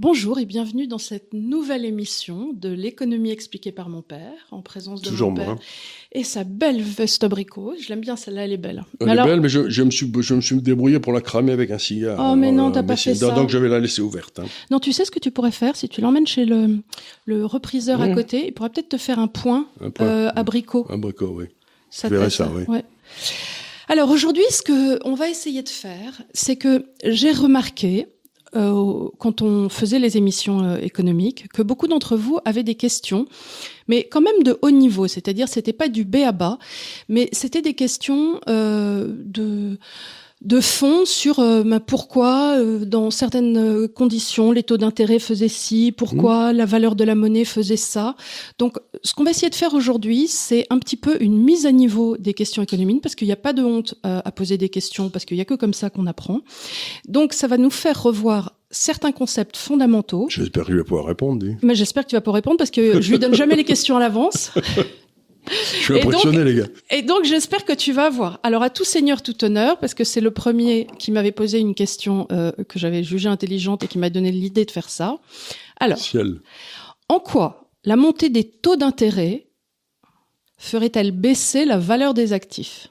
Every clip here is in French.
Bonjour et bienvenue dans cette nouvelle émission de l'économie expliquée par mon père, en présence de Toujours mon père moi. et sa belle veste abricot. Je l'aime bien, celle-là, elle est belle. Elle Mais est alors- belle, mais je, je me suis, je me suis débrouillé pour la cramer avec un cigare. Oh, mais non, t'as mais pas fait ça. Donc je vais la laisser ouverte. hein. Non, tu sais ce que tu pourrais faire si tu l'emmènes chez le, le repriseur à Mmh. côté, il pourrait peut-être te faire un point, Un point. euh, abricot. Oui. Ça Je verrai ça, oui. Ouais. Alors aujourd'hui, ce que on va essayer de faire, c'est que j'ai remarqué euh, quand on faisait les émissions euh, économiques que beaucoup d'entre vous avaient des questions, mais quand même de haut niveau, c'est-à-dire c'était pas du B à bas, mais c'était des questions euh, de de fond sur euh, bah, pourquoi euh, dans certaines euh, conditions les taux d'intérêt faisaient ci, pourquoi la valeur de la monnaie faisait ça. Donc ce qu'on va essayer de faire aujourd'hui, c'est un petit peu une mise à niveau des questions économiques parce qu'il n'y a pas de honte euh, à poser des questions parce qu'il n'y a que comme ça qu'on apprend. Donc ça va nous faire revoir certains concepts fondamentaux. J'espère que je vais pouvoir répondre. dis. Mais j'espère que tu vas pas répondre parce que je lui donne jamais les questions à l'avance. Je suis Et donc- impressionné, les gars. Et donc j'espère que tu vas voir. Alors à tout seigneur, tout honneur, parce que c'est le premier qui m'avait posé une question euh, que j'avais jugée intelligente et qui m'a donné l'idée de faire ça. Alors, Ciel. en quoi la montée des taux d'intérêt ferait-elle baisser la valeur des actifs?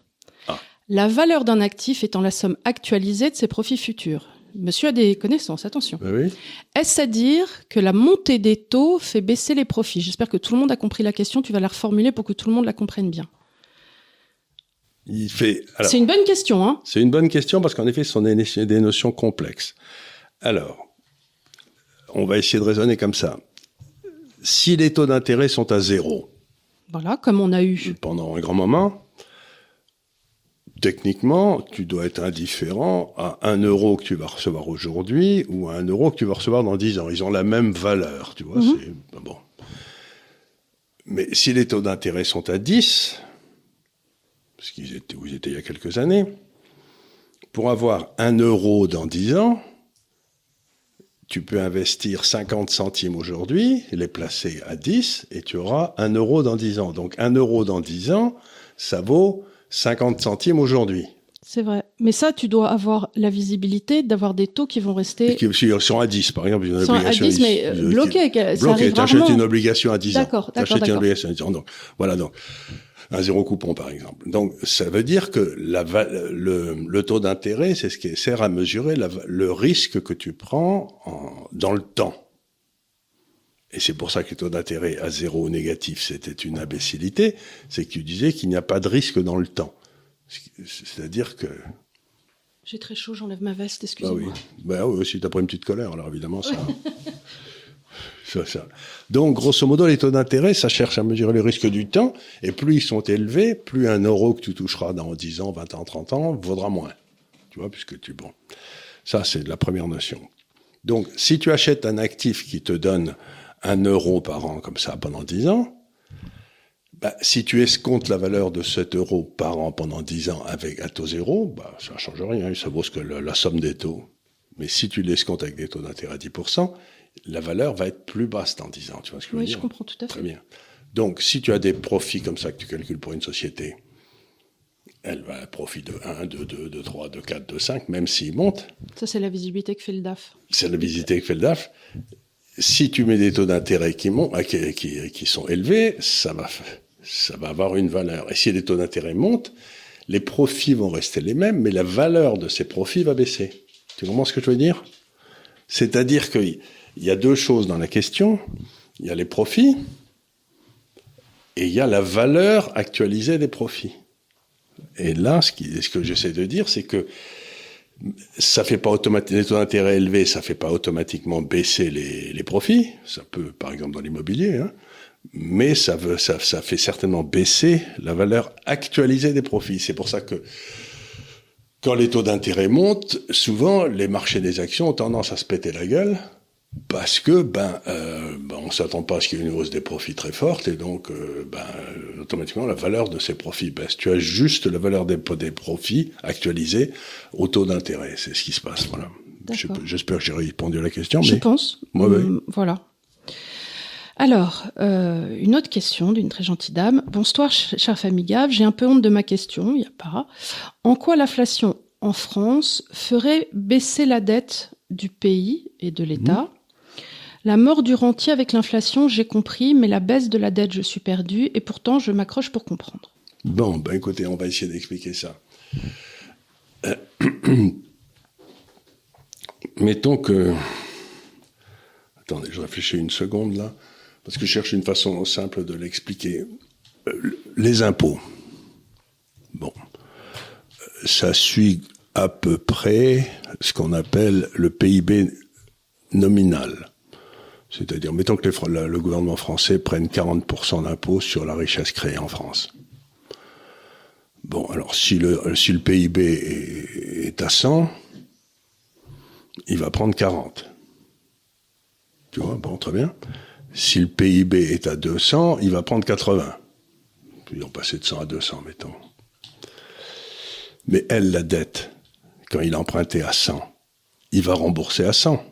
Ah. La valeur d'un actif étant la somme actualisée de ses profits futurs. Monsieur a des connaissances, attention. Ben oui. Est-ce à dire que la montée des taux fait baisser les profits? J'espère que tout le monde a compris la question. Tu vas la reformuler pour que tout le monde la comprenne bien. Il fait. Alors, C'est une bonne question, hein c'est une bonne question parce qu'en effet, ce sont des notions complexes. Alors, on va essayer de raisonner comme ça. Si les taux d'intérêt sont à zéro Voilà, comme on a eu. pendant un grand moment, techniquement, tu dois être indifférent à un euro que tu vas recevoir aujourd'hui ou à un euro que tu vas recevoir dans 10 ans. Ils ont la même valeur, tu vois. c'est- bon. Mais si les taux d'intérêt sont à 10, parce qu'ils étaient où ils étaient il y a quelques années, pour avoir un euro dans 10 ans, tu peux investir 50 centimes aujourd'hui, les placer à 10, et tu auras un euro dans 10 ans. Donc un euro dans 10 ans, ça vaut 50 centimes aujourd'hui. C'est vrai. Mais ça, tu dois avoir la visibilité d'avoir des taux qui vont rester Qui sont à 10, par exemple, une sont à obligation 10, mais euh, Ça bloqué. arrive Tu achètes une obligation à 10 ans. D'accord, d'accord, T'achètes une obligation à 10 ans. Donc, voilà, donc, un zéro coupon, par exemple. Donc, ça veut dire que la, le, le taux d'intérêt, c'est ce qui sert à mesurer la le risque que tu prends en- dans le temps. Et c'est pour ça que les taux d'intérêt à zéro ou négatif, c'était une imbécilité. C'est que tu disais qu'il n'y a pas de risque dans le temps. C'est-à-dire que, J'ai très chaud, j'enlève ma veste, bah excusez-moi. oui. Bah oui, aussi, t'as pris une petite colère, alors évidemment, ça. ça, ça. Donc, grosso modo, les taux d'intérêt, ça cherche à mesurer le risque du temps, et plus ils sont élevés, plus un euro que tu toucheras dans 10 ans, 20 ans, 30 ans, vaudra moins. Tu vois, puisque tu, bon. Ça, c'est la première notion. Donc, si tu achètes un actif qui te donne un euro par an, comme ça, pendant 10 ans, bah, si tu escomptes la valeur de cet euro par an pendant 10 ans avec un taux zéro, bah, ça change rien, ça vaut ce que la, la somme des taux. Mais si tu l'escomptes avec des taux d'intérêt à 10%, la valeur va être plus basse dans 10 ans, tu vois ce que je veux Oui, je dire? comprends tout à Très fait. bien. Donc, si tu as des profits comme ça que tu calcules pour une société, elle va à un profit de 1, de 2, de 3, de 4, de 5, même s'il monte, Ça, c'est la visibilité que fait le DAF. c'est la visité que fait le DAF. Si tu mets des taux d'intérêt qui, ah, qui, sont élevés, ça va, ça va avoir une valeur. Et si les taux d'intérêt montent, les profits vont rester les mêmes, mais la valeur de ces profits va baisser. Tu comprends ce que je veux dire? C'est-à-dire qu'il y a deux choses dans la question. Il y a les profits et il y a la valeur actualisée des profits. Et là, ce, qui, ce que j'essaie de dire, c'est que ça fait pas automatiquement les taux d'intérêt élevés, ça fait pas automatiquement baisser les, profits. Ça peut, par exemple, dans l'immobilier, hein, mais ça, veut, ça fait certainement baisser la valeur actualisée des profits. C'est pour ça que quand les taux d'intérêt montent, souvent les marchés des actions ont tendance à se péter la gueule parce que ben, euh, ben on s'attend pas à ce qu'il y ait une hausse des profits très forte et donc euh, ben, automatiquement la valeur de ces profits baisse. Tu as juste la valeur des, des profits actualisée au taux d'intérêt. C'est ce qui se passe. Voilà. J'espère que j'ai répondu à la question. Je mais pense. Ouais, ouais. Hum, Voilà. Alors, euh, une autre question d'une très gentille dame. Bonsoir, ch- chère famille Gave. J'ai un peu honte de ma question, il n'y a pas. En quoi l'inflation en France ferait baisser la dette du pays et de l'État? La mort du rentier avec l'inflation, j'ai compris, mais la baisse de la dette, je suis perdu, et pourtant je m'accroche pour comprendre. Bon, ben écoutez, on va essayer d'expliquer ça. Euh, mettons que... Attendez, je réfléchis une seconde là, parce que je cherche une façon simple de l'expliquer. Euh, les impôts. Bon. Ça suit à peu près ce qu'on appelle le PIB nominal. C'est-à-dire, mettons que le gouvernement français prenne 40% d'impôts sur la richesse créée en France. Bon, alors si le, si le PIB est, à 100, il va prendre 40. Tu vois, bon, très bien. Si le PIB est à 200, il va prendre 80. Puis on passer de 100 à 200, mettons. Mais elle, la dette, quand il a emprunté à 100, il va rembourser à 100.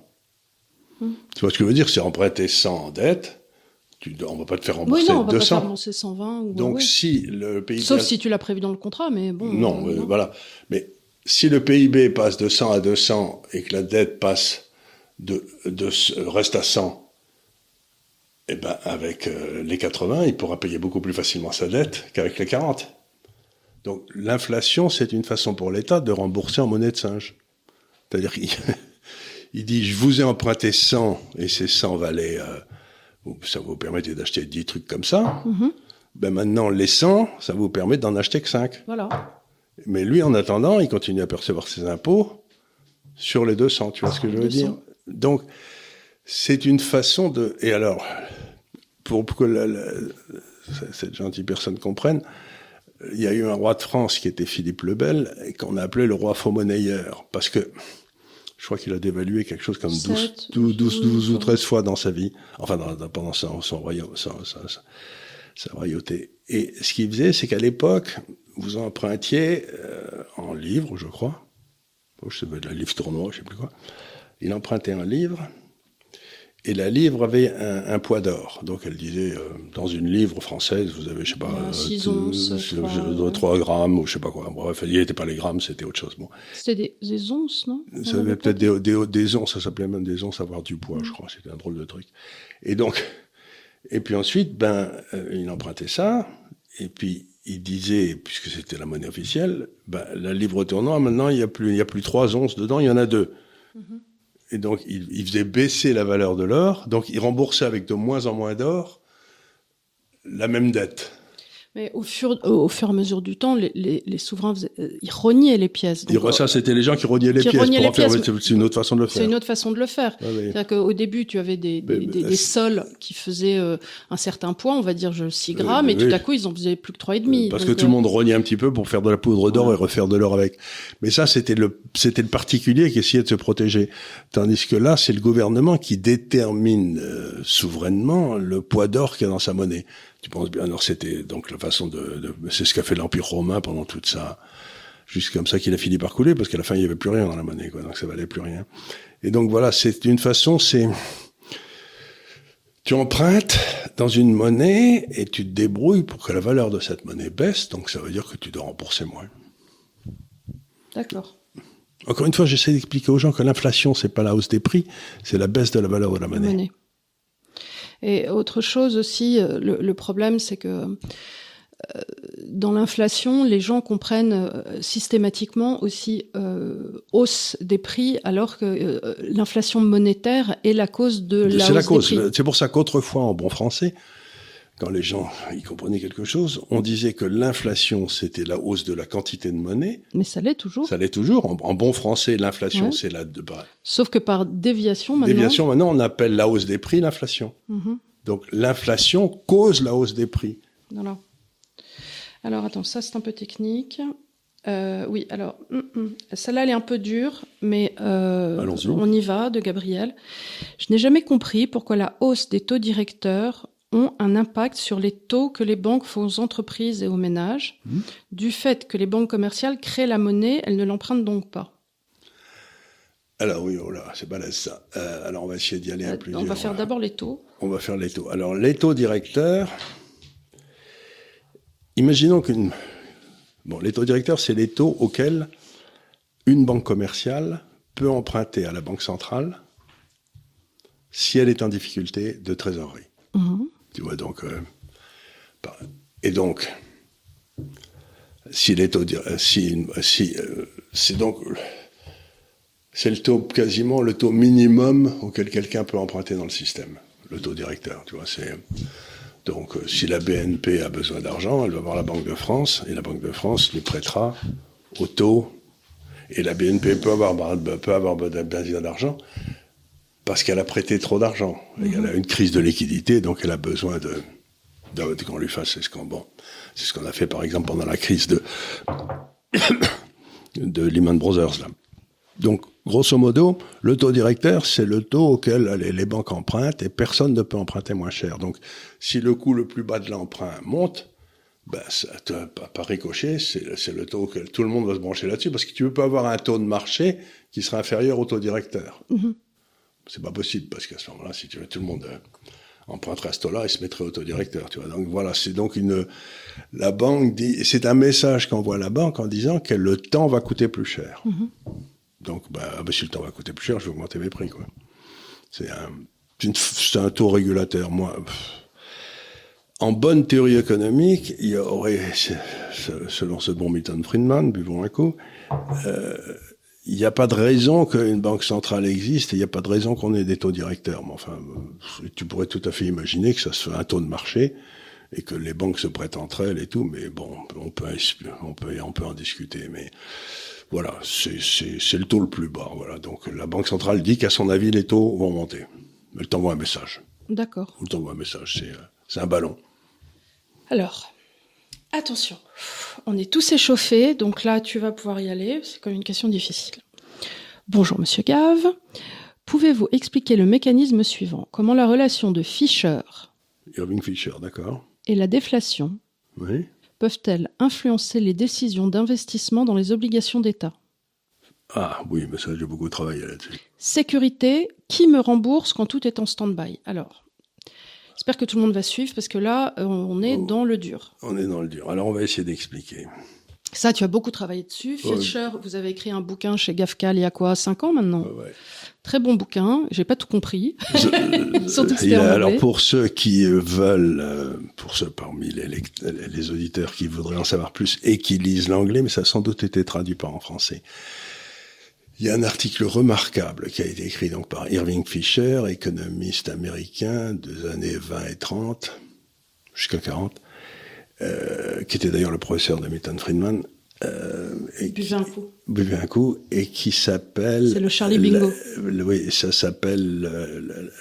Hmm. Tu vois ce que je veux dire? C'est emprunter 100 en dette, tu, on va pas te faire rembourser oui, non, on va 200. Pas rembourser 120 ou Donc si le PIB... Sauf si tu l'as prévu dans le contrat, mais bon... Non, euh, voilà. Mais si le PIB passe de 100 à 200 et que la dette passe de, de reste à 100, eh ben avec euh, les 80, il pourra payer beaucoup plus facilement sa dette qu'avec les 40. Donc l'inflation, c'est une façon pour l'État de rembourser en monnaie de singe. C'est-à-dire qu'il il dit, je vous ai emprunté 100 et ces 100 valaient, euh, ça vous permettait d'acheter 10 trucs comme ça. Mm-hmm. Ben maintenant, les 100, ça vous permet d'en acheter que 5. Voilà. Mais lui, en attendant, il continue à percevoir ses impôts sur les 200. Tu vois ce que je veux dire? Donc, c'est une façon de... Et alors, pour, que cette gentille personne comprenne, il y a eu un roi de France qui était Philippe le Bel et qu'on a appelé le roi faux monnayeur parce que je crois qu'il a dévalué quelque chose comme 12, 12, ou 13 fois dans sa vie, enfin pendant son, son royaume, sa, royauté. Et ce qu'il faisait, c'est qu'à l'époque, vous empruntiez euh, en livre, je crois, je sais pas, de la livre tournoi, je sais plus quoi, il empruntait un livre, et la livre avait un, poids d'or. Donc elle disait, euh, dans une livre française, vous avez, je sais pas, 6 onces, 3, grammes, ou je sais pas quoi. Bref, il n'était pas les grammes, c'était autre chose. Bon. C'était des, onces, non? Ça avait peut-être des, des, des, onces, ça s'appelait même des onces avoir du poids, je crois. C'était un drôle de truc. Et donc, et puis ensuite, ben, euh, il empruntait ça, et puis il disait, puisque c'était la monnaie officielle, ben, la livre tournoi, maintenant, il y a plus, il y a plus trois onces dedans, il y en a deux. Mm-hmm. Et donc, il, faisait baisser la valeur de l'or. Donc, il remboursait avec de moins en moins d'or la même dette. Mais au fur, au fur et à mesure du temps, les, les, les souverains, euh, ils rognaient les pièces. Donc, ça, c'était les gens qui rognaient les pièces. C'est une autre façon de le faire. C'est une autre façon de le faire. C'est-à-dire qu'au début, tu avais des, des, des, des sols qui faisaient euh, un certain poids, on va dire 6 grammes, et tout à coup, ils en faisaient plus que 3,5. Parce que tout le monde rognait un petit peu pour faire de la poudre d'or et refaire de l'or avec. Mais ça, c'était le, c'était le particulier qui essayait de se protéger. Tandis que là, c'est le gouvernement qui détermine euh, souverainement le poids d'or qu'il y a dans sa monnaie. Tu penses bien Alors c'était donc la façon de, de c'est ce qu'a fait l'Empire romain pendant toute ça, juste comme ça qu'il a fini par couler, parce qu'à la fin il y avait plus rien dans la monnaie, quoi, donc ça valait plus rien. Et donc voilà, c'est une façon, c'est tu empruntes dans une monnaie et tu te débrouilles pour que la valeur de cette monnaie baisse, donc ça veut dire que tu dois rembourser moins. D'accord. Encore une fois, j'essaie d'expliquer aux gens que l'inflation, c'est pas la hausse des prix, c'est la baisse de la valeur de la monnaie. monnaie. Et autre chose aussi, euh, le, problème, c'est que euh, dans l'inflation, les gens comprennent euh, systématiquement aussi hausse des prix, alors que l'inflation monétaire est la cause de la hausse la cause. C'est pour ça qu'autrefois, en bon français, quand les gens y comprenaient quelque chose, on disait que l'inflation, c'était la hausse de la quantité de monnaie. Mais ça l'est toujours. Ça l'est toujours. En, bon français, l'inflation, c'est la... De, bah, Sauf que par déviation, maintenant... Déviation, maintenant, on appelle la hausse des prix l'inflation. Mhm. Donc l'inflation cause la hausse des prix. Voilà. Alors attends, ça c'est un peu technique. Euh, oui, alors, mm, mm. celle-là, elle est un peu dure, mais euh, on y va, de Gabriel. Je n'ai jamais compris pourquoi la hausse des taux directeurs ont un impact sur les taux que les banques font aux entreprises et aux ménages. Hmm. Du fait que les banques commerciales créent la monnaie, elles ne l'empruntent donc pas. Alors oui, oh là, c'est balèze ça. Euh, alors on va essayer d'y aller un peu. On va faire d'abord les taux. On va faire les taux. Alors les taux directeurs, imaginons qu'une... Bon, les taux directeurs, c'est les taux auxquels une banque commerciale peut emprunter à la banque centrale si elle est en difficulté de trésorerie. Mhm. Tu vois, donc. euh, par- et donc, si les taux. dir- euh, Si, si, euh, c'est donc. C'est le taux, quasiment le taux minimum auquel quelqu'un peut emprunter dans le système. Le taux directeur, tu vois, c'est. Donc, euh, si la BNP a besoin d'argent, elle va voir la Banque de France, et la Banque de France lui prêtera au taux. Et la BNP peut avoir, peut avoir besoin d'argent parce qu'elle a prêté trop d'argent. Et Elle a une crise de liquidité, donc elle a besoin de, de- qu'on lui fasse. Qu'on bon, c'est ce qu'on a fait par exemple pendant la crise de de Lehman Brothers. Là. Donc, grosso modo, le taux directeur, c'est le taux auquel les, les banques empruntent et personne ne peut emprunter moins cher. Donc, si le coût le plus bas de l'emprunt monte, ben, ça, te- par ricochet, c'est le taux auquel tout le monde va se brancher là-dessus, parce que tu peux pas avoir un taux de marché qui sera inférieur au taux directeur. C'est pas possible, parce qu'à ce moment-là, si tu veux, tout le monde euh, emprunterait taux-là et se mettrait au taux directeur, tu vois. Donc voilà, c'est donc une, la banque dit, c'est un message qu'envoie la banque en disant que le temps va coûter plus cher. Donc, bah, ah bah, si le temps va coûter plus cher, je vais augmenter mes prix, quoi. C'est un, c'est taux régulateur. Moi, en bonne théorie économique, il y aurait, selon ce bon Milton Friedman, buvons un coup, euh, il n'y a pas de raison qu'une banque centrale existe et il n'y a pas de raison qu'on ait des taux directeurs. Mais enfin, tu pourrais tout à fait imaginer que ça se fait un taux de marché et que les banques se prêtent entre elles et tout. Mais bon, on peut, on peut, on peut en discuter. Mais voilà, c'est le taux le plus bas. Voilà. Donc la banque centrale dit qu'à son avis, les taux vont monter. Elle t'envoie un message. D'accord. Elle t'envoie un message. C'est euh, c'est un ballon. Alors, attention, on est tous échauffés, donc là tu vas pouvoir y aller, c'est comme une question difficile. Bonjour Monsieur Gave, pouvez-vous expliquer le mécanisme suivant? Comment la relation de Fischer Irving Fisher, d'accord et la déflation Oui. peuvent-elles influencer les décisions d'investissement dans les obligations d'État? Ah oui, mais ça, j'ai beaucoup travaillé là-dessus. Sécurité, qui me rembourse quand tout est en stand-by? Alors, j'espère que tout le monde va suivre parce que là, euh, on est Oh. dans le dur. On est dans le dur. Alors, on va essayer d'expliquer. Ça, tu as beaucoup travaillé dessus. Ouais. Fischer, vous avez écrit un bouquin chez Gafcal il y a quoi 5 ans maintenant ouais. Très bon bouquin. J'ai pas tout compris. Surtout que Il c'était a- alors pour ceux qui euh, veulent, euh, pour ceux parmi les, les auditeurs qui voudraient en savoir plus et qui lisent l'anglais, mais ça a sans doute été traduit par en français. Il y a un article remarquable qui a été écrit donc par Irving Fisher, économiste américain des années 20 et 30 jusqu'à 40, euh, qui était d'ailleurs le professeur de Milton Friedman. Euh, et qui- un coup. buvez un coup et qui s'appelle. C'est le Charlie Bingo. le- oui, ça s'appelle le- le-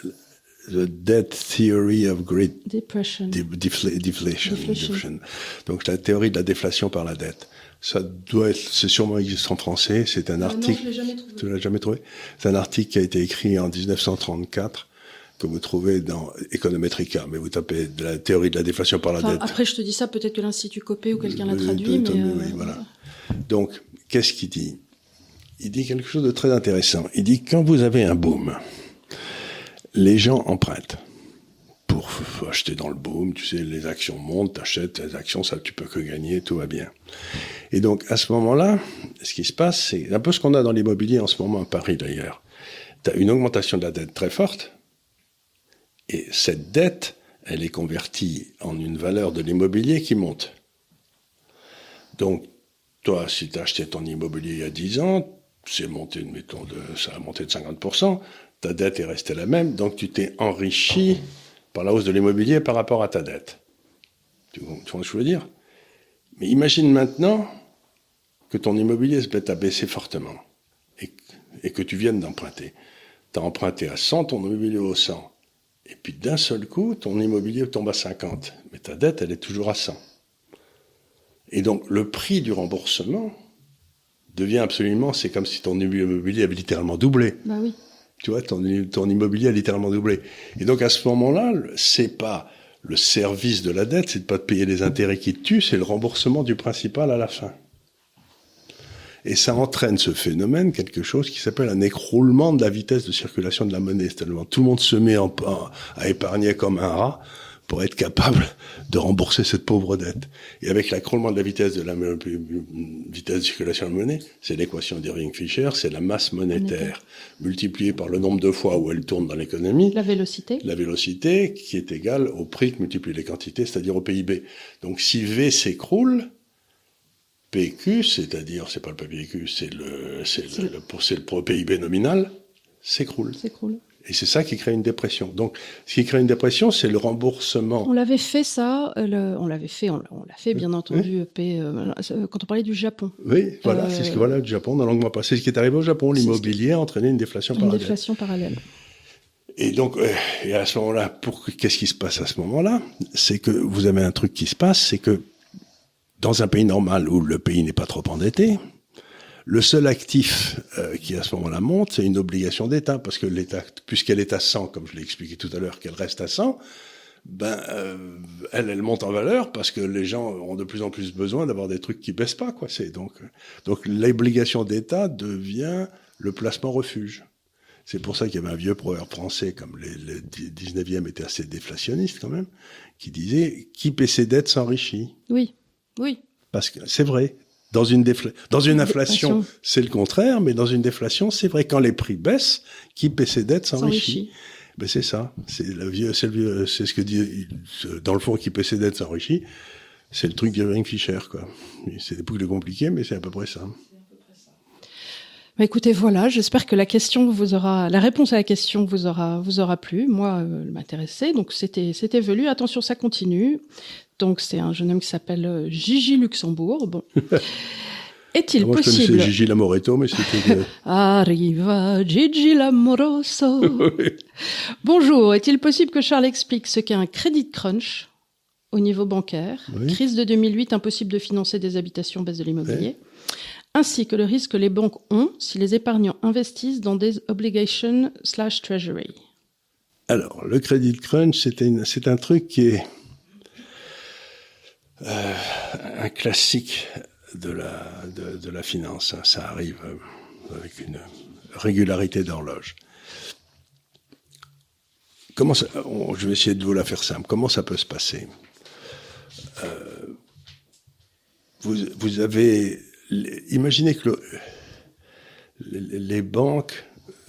The Debt Theory of Great Depression. Def- defla- deflation, Deflation. deflation. Donc la théorie de la déflation par la dette. Ça doit être, c'est sûrement existe en français. C'est un Ah non, article. je l'ai jamais trouvé. Tu l'as jamais trouvé? C'est un article qui a été écrit en 1934 que vous trouvez dans Econometrica, mais vous tapez de la théorie de la déflation par la Enfin, dette. après, je te dis ça, peut-être que l'Institut Copé ou quelqu'un l'a Oui, traduit, mais... tout- euh, oui, voilà. Donc, qu'est-ce qu'il dit? Il dit quelque chose de très intéressant. Il dit quand vous avez un boom, les gens empruntent pour acheter dans le boom. Tu sais, les actions montent, t'achètes les actions, ça tu peux que gagner, tout va bien. Et donc, à ce moment-là, ce qui se passe, c'est un peu ce qu'on a dans l'immobilier en ce moment à Paris d'ailleurs. Tu as une augmentation de la dette très forte, et cette dette, elle est convertie en une valeur de l'immobilier qui monte. Donc, toi, si tu as acheté ton immobilier il y a 10 ans, c'est monté, mettons, ça a monté de 50%, ta dette est restée la même, donc tu t'es enrichi par la hausse de l'immobilier par rapport à ta dette. Tu, vois ce que je veux dire? Mais imagine maintenant que ton immobilier se mette à baisser fortement et, que tu viennes d'emprunter. Tu as emprunté à 100, ton immobilier au 100. Et puis d'un seul coup, ton immobilier tombe à 50. Mais ta dette, elle est toujours à 100. Et donc, le prix du remboursement devient absolument, c'est comme si ton immobilier avait littéralement doublé. Bah. Tu vois, ton, immobilier a littéralement doublé. Et donc, à ce moment-là, c'est pas le service de la dette, c'est de pas te payer les intérêts qui te tuent, c'est le remboursement du principal à la fin. Et ça entraîne ce phénomène, quelque chose qui s'appelle un écroulement de la vitesse de circulation de la monnaie. C'est-à-dire tout le monde se met à épargner comme un rat pour être capable de rembourser cette pauvre dette. Et avec l'accroissement de la vitesse de la vitesse de circulation de la monnaie, c'est l'équation d'Irving-Fisher, c'est la masse monétaire multipliée par le nombre de fois où elle tourne dans l'économie. La vélocité. La vélocité qui est égale au prix que multiplie les quantités, c'est-à-dire au PIB. Donc si V s'écroule, PQ, c'est-à-dire, c'est pas le PIB, c'est le, c'est le, le, le PIB nominal, s'écroule. S'écroule. Et c'est ça qui crée une dépression. Donc, ce qui crée une dépression, c'est le remboursement. On l'avait fait ça, euh, on l'avait fait, on, l'a fait bien entendu euh, quand on parlait du Japon. Oui, voilà, c'est ce que voilà du Japon. Dans mois passé, ce qui est arrivé au Japon, l'immobilier a entraîné une déflation une parallèle. déflation parallèle. Et donc, euh, et à ce moment-là, pour qu'est-ce qui se passe à ce moment-là? C'est que vous avez un truc qui se passe, c'est que dans un pays normal où le pays n'est pas trop endetté, le seul actif euh, qui à ce moment-là monte, c'est une obligation d'État, parce que l'État, puisqu'elle est à 100, comme je l'ai expliqué tout à l'heure, qu'elle reste à 100, ben euh, elle, elle monte en valeur parce que les gens ont de plus en plus besoin d'avoir des trucs qui baissent pas, quoi. C'est donc donc l'obligation d'État devient le placement refuge. C'est pour ça qu'il y avait un vieux proverbe français, comme le 19e était assez déflationniste quand même, qui disait qui paie ses dettes s'enrichit. Oui, oui. Parce que c'est vrai. Dans une, dans une inflation, c'est le contraire, mais dans une déflation, c'est vrai. Quand les prix baissent, qui paie ses dettes s'enrichit. Ben c'est ça. C'est le vieux, c'est le c'est ce que dit, dans le fond, qui paie ses dettes s'enrichit. C'est le truc d'Irving Fisher, quoi. C'est des boucles compliquées, mais c'est à peu près ça. Bah écoutez, voilà, j'espère que la question vous aura, la réponse à la question vous aura, vous aura plu. Moi, euh, m'intéressait, donc c'était, c'était velu. Attention, ça continue. Donc c'est un jeune homme qui s'appelle euh, Gigi Luxembourg. Bon. Est-il Moi, possible je Gigi Lamoretto, mais c'était. Arriva Gigi Lamoroso. Bonjour. Est-il possible que Charles explique ce qu'est un credit crunch au niveau bancaire? Crise de 2008, impossible de financer des habitations baisse de l'immobilier. Ainsi que le risque que les banques ont si les épargnants investissent dans des obligations slash treasury. Alors, le credit crunch, c'est un truc qui est euh, un classique de la, de, de la finance. Hein. Ça arrive euh, avec une régularité d'horloge. Comment ça, je vais essayer de vous la faire simple. Comment ça peut se passer? Euh, vous, vous, avez, imaginez que le, les banques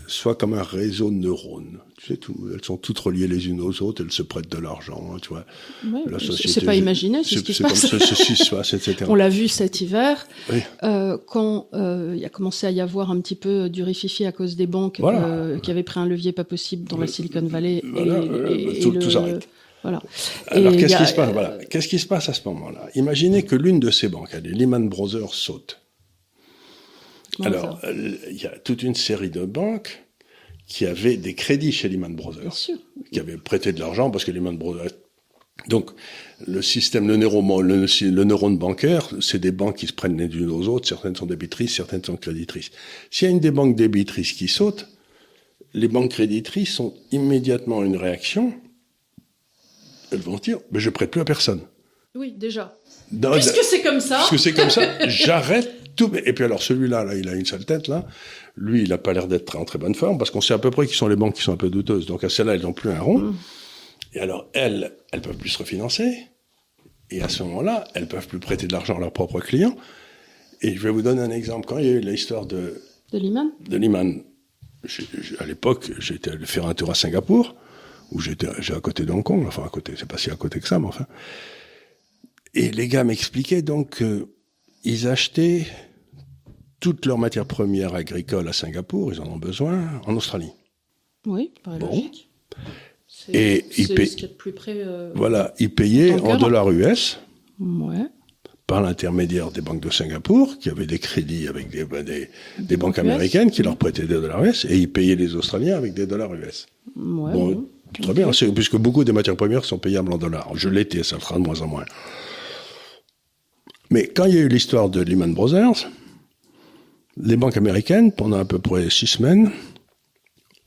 soient comme un réseau de neurones. Tu sais, tout, elles sont toutes reliées les unes aux autres, elles se prêtent de l'argent, hein, tu vois. Ouais, la société. C'est pas imaginer, c'est ce qui se passe. C'est comme ceci se passe, etc. On l'a vu cet hiver, oui. euh, quand euh, il a commencé à y avoir un petit peu du rififi à cause des banques voilà. euh, qui avaient pris un levier pas possible dans la Silicon Valley. Voilà, et, et, tout, et le, tout s'arrête. Voilà. Alors, qu'est-ce qui se passe? Voilà. Qu'est-ce qui se passe à ce moment-là? Imaginez que l'une de ces banques, les Lehman Brothers, saute. Alors, il y a toute une série de banques qui avaient des crédits chez Lehman Brothers, qui avaient prêté de l'argent parce que Lehman Brothers. Donc, le système, le neurone, le, le neurone bancaire, c'est des banques qui se prennent les unes aux autres. Certaines sont débitrices, certaines sont créditrices. S'il y a une des banques débitrices qui saute, les banques créditrices ont immédiatement une réaction. Elles vont dire, mais je prête plus à personne. Oui, déjà. Dans, puisque c'est comme ça. Puisque c'est comme ça, j'arrête tout. Et puis alors celui-là, là, il a une sale tête là. Lui, il a pas l'air d'être en très bonne forme parce qu'on sait à peu près qui sont les banques qui sont un peu douteuses. Donc à celles-là, elles n'ont plus un rond. Mmh. Et alors elles, elles peuvent plus se refinancer. Et à ce moment-là, elles peuvent plus prêter de l'argent à leurs propres clients. Et je vais vous donner un exemple. Quand il y a eu l'histoire de de Lehman, de Lehman, à l'époque, j'étais allé faire un tour à Singapour où j'étais j'ai à côté de Hong Kong. Enfin à côté, c'est pas si à côté que ça, mais enfin. Et les gars m'expliquaient donc qu'ils achetaient toutes leurs matières premières agricoles à Singapour, ils en ont besoin, en Australie. Oui, par bon. logique. Et ils payaient. Euh, voilà, ils payaient en dollars US. Ouais. Par l'intermédiaire des banques de Singapour, qui avaient des crédits avec des, des, des banques US. américaines qui leur prêtaient des dollars US, et ils payaient les Australiens avec des dollars US. Ouais, bon, ouais. Très bien, puisque beaucoup des matières premières sont payables en dollars. Je l'étais, ça le fera de moins en moins. Mais quand il y a eu l'histoire de Lehman Brothers, les banques américaines, pendant à peu près six semaines,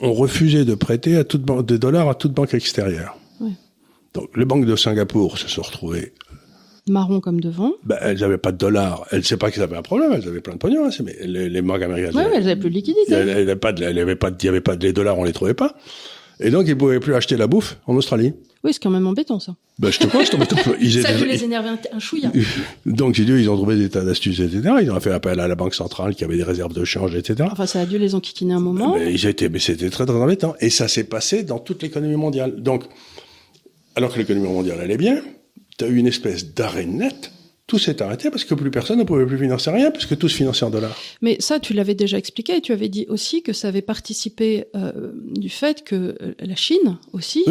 ont refusé de prêter à toute des dollars à toute banque extérieure. Oui. Donc les banques de Singapour se sont retrouvées marron comme devant. Ben, elles n'avaient pas de dollars. Elles ne savaient pas qu'elles avaient un problème. Elles avaient plein de pognon. Hein, mais les, les banques américaines. Ouais, elles n'avaient plus de liquidité. Elles n'avaient pas, de, elles avaient pas, il y avait pas les dollars, on les trouvait pas. Et donc, ils pouvaient plus acheter la bouffe en Australie. Oui, c'est quand même embêtant, ça. Ben, je te crois, je te ils Ça a dû les énerver un, un chouïa. Donc, j'ai dit, ils ont trouvé des tas d'astuces, etc. Ils ont fait appel à la Banque centrale qui avait des réserves de change, etc. Enfin, ça a dû les enquiquiner un moment. Mais, ils étaient, mais c'était très, très embêtant. Et ça s'est passé dans toute l'économie mondiale. Donc, alors que l'économie mondiale allait bien, tu as eu une espèce d'arrêt net tout s'est arrêté parce que plus personne ne pouvait plus financer rien puisque tout se finançait en dollars. Mais ça, tu l'avais déjà expliqué et tu avais dit aussi que ça avait participé euh, du fait que euh, la Chine aussi,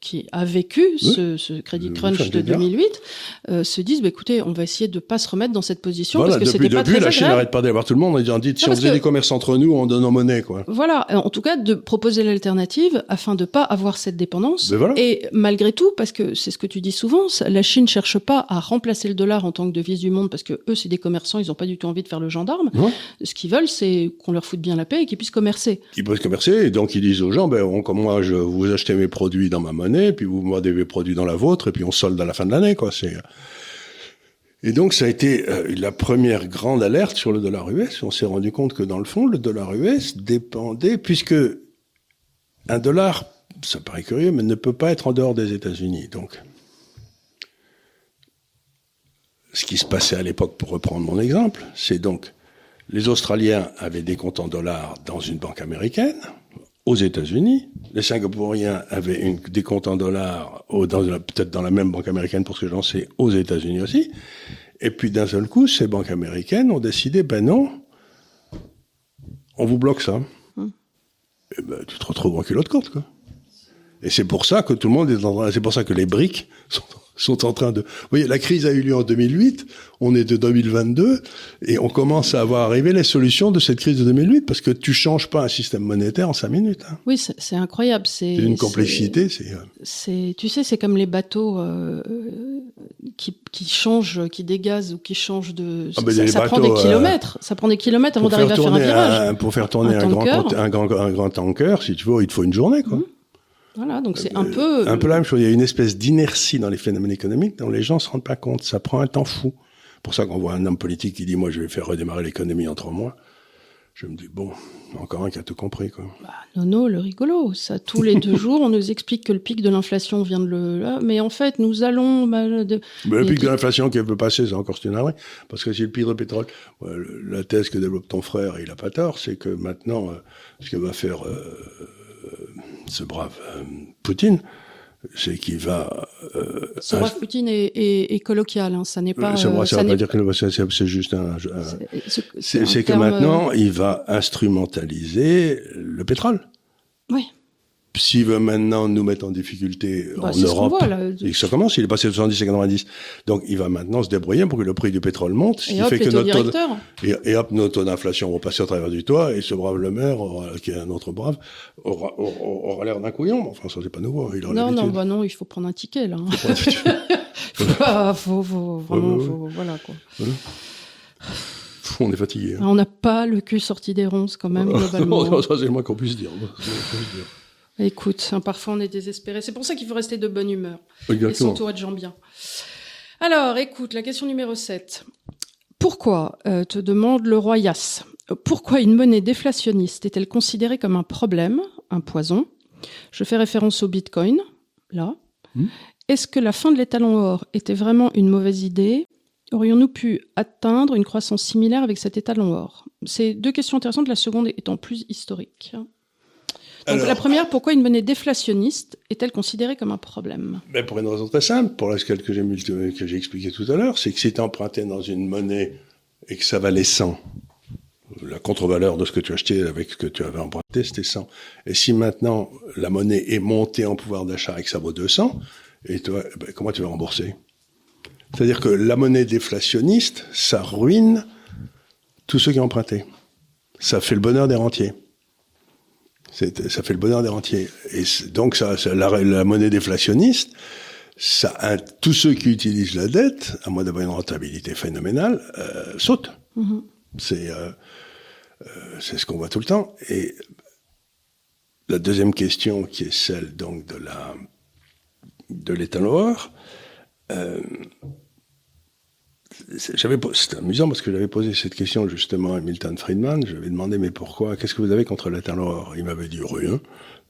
qui, a vécu ce, ce, crédit crunch de 2008, euh, se disent bah, écoutez, on va essayer de pas se remettre dans cette position parce que c'était pas depuis, la Chine n'arrête pas d'avoir tout le monde. On dit si on faisait des commerces entre nous, on donne en monnaie quoi. Voilà, en tout cas de proposer l'alternative afin de pas avoir cette dépendance. Et malgré tout, parce que c'est ce que tu dis souvent, la Chine cherche pas à remplacer le dollar en tant que devise du monde, parce que eux, c'est des commerçants, ils n'ont pas du tout envie de faire le gendarme. Ce qu'ils veulent, c'est qu'on leur foute bien la paix et qu'ils puissent commercer. Ils puissent commercer, et donc ils disent aux gens, ben, comme moi, je vous achetez mes produits dans ma monnaie, puis vous me mes produits dans la vôtre, et puis on solde à la fin de l'année, quoi. C'est et donc ça a été euh, la première grande alerte sur le dollar US. On s'est rendu compte que dans le fond, le dollar US dépendait, puisque un dollar, ça paraît curieux, mais ne peut pas être en dehors des États-Unis. Donc ce qui se passait à l'époque, pour reprendre mon exemple, c'est donc les Australiens avaient des comptes en dollars dans une banque américaine, aux États-Unis. Les Singapouriens avaient une, des comptes en dollars, peut-être dans la même banque américaine, pour ce que j'en sais, aux États-Unis aussi. Et puis d'un seul coup, ces banques américaines ont décidé, ben non, on vous bloque ça. Hum. Et ben, tu te retrouves en culotte courte, quoi. Et c'est pour ça que tout le monde est en train, c'est pour ça que les briques sont sont en train de. Vous voyez, la crise a eu lieu en 2008, on est de 2022 et on commence à voir arriver les solutions de cette crise de 2008 parce que tu changes pas un système monétaire en cinq minutes. Hein. Oui, c'est incroyable. C'est une complexité. Euh, c'est. Tu sais, c'est comme les bateaux euh, qui, qui changent, qui dégazent ou qui changent de. Ah ben, ça, prend des euh, kilomètres. ça prend des kilomètres avant d'arriver à faire un virage. pour faire tourner un, grand, un, grand, un grand tanker, si tu veux, il te faut une journée, quoi. Mmh. Voilà, donc c'est un peu... Un peu la même chose. Il y a une espèce d'inertie dans les phénomènes économiques dont les gens se rendent pas compte. Ça prend un temps fou. Pour ça qu'on voit un homme politique qui dit, moi, je vais faire redémarrer l'économie en trois mois. Je me dis, bon, encore un qui a tout compris, quoi. Bah, non, le rigolo. Ça, tous les deux jours, on nous explique que le pic de l'inflation vient de le, mais en fait, nous allons, de... le pic de l'inflation qui veut passer, c'est encore une arrêt. Parce que si le pic de pétrole, la thèse que développe ton frère, il a pas tort, c'est que maintenant, euh, ce que va faire, euh, ce brave euh, Poutine, c'est qu'il va. Euh, ce brave Poutine est, colloquial, hein, ça n'est pas. ça ne veut pas dire que c'est juste un. c'est que maintenant, il va instrumentaliser le pétrole. Oui s'il veut maintenant nous mettre en difficulté bah, en Europe, et ça commence, il est passé de 70 à 90. Donc il va maintenant se débrouiller pour que le prix du pétrole monte, ce et qui fait que notre taux, et, et, hop, nos taux d'inflation vont passer au travers du toit, et ce brave le maire, qui est un autre brave, aura, aura, l'air d'un couillon. Enfin, ça c'est pas nouveau. Il non, non, bah non, il faut prendre un ticket là. Il faut, faut, faut, vraiment, voilà quoi. Voilà. On est fatigué. Hein. On n'a pas le cul sorti des ronces quand même globalement. ça c'est le moins qu'on puisse dire. Écoute, hein, parfois on est désespéré. C'est pour ça qu'il faut rester de bonne humeur et s'entourer de gens bien. Alors, écoute, la question numéro 7. Pourquoi, euh, te demande le roi Yass, pourquoi une monnaie déflationniste est-elle considérée comme un problème, un poison? Je fais référence au Bitcoin, là. Hmm. Est-ce que la fin de l'étalon or était vraiment une mauvaise idée? Aurions-nous pu atteindre une croissance similaire avec cet étalon or? C'est deux questions intéressantes, la seconde étant plus historique. Donc la première, pourquoi une monnaie déflationniste est-elle considérée comme un problème? Ben Pour une raison très simple, pour laquelle que j'ai, que j'ai expliqué tout à l'heure, c'est que si tu emprunté dans une monnaie et que ça valait 100, la contre-valeur de ce que tu achetais avec ce que tu avais emprunté, c'était 100. Et si maintenant la monnaie est montée en pouvoir d'achat et que ça vaut 200, et toi, ben comment tu vas rembourser? C'est-à-dire que la monnaie déflationniste, ça ruine tous ceux qui ont emprunté. Ça fait le bonheur des rentiers ça fait le bonheur des rentiers. Et donc, ça, la, monnaie déflationniste, ça, tous ceux qui utilisent la dette, à moins d'avoir une rentabilité phénoménale, euh, sautent. Mm-hmm. C'est euh, euh, c'est ce qu'on voit tout le temps. Et la deuxième question, qui est celle donc de la de l'état j'avais, c'était amusant parce que j'avais posé cette question justement à Milton Friedman. Je lui avais demandé mais pourquoi, qu'est-ce que vous avez contre la or Il m'avait dit rien.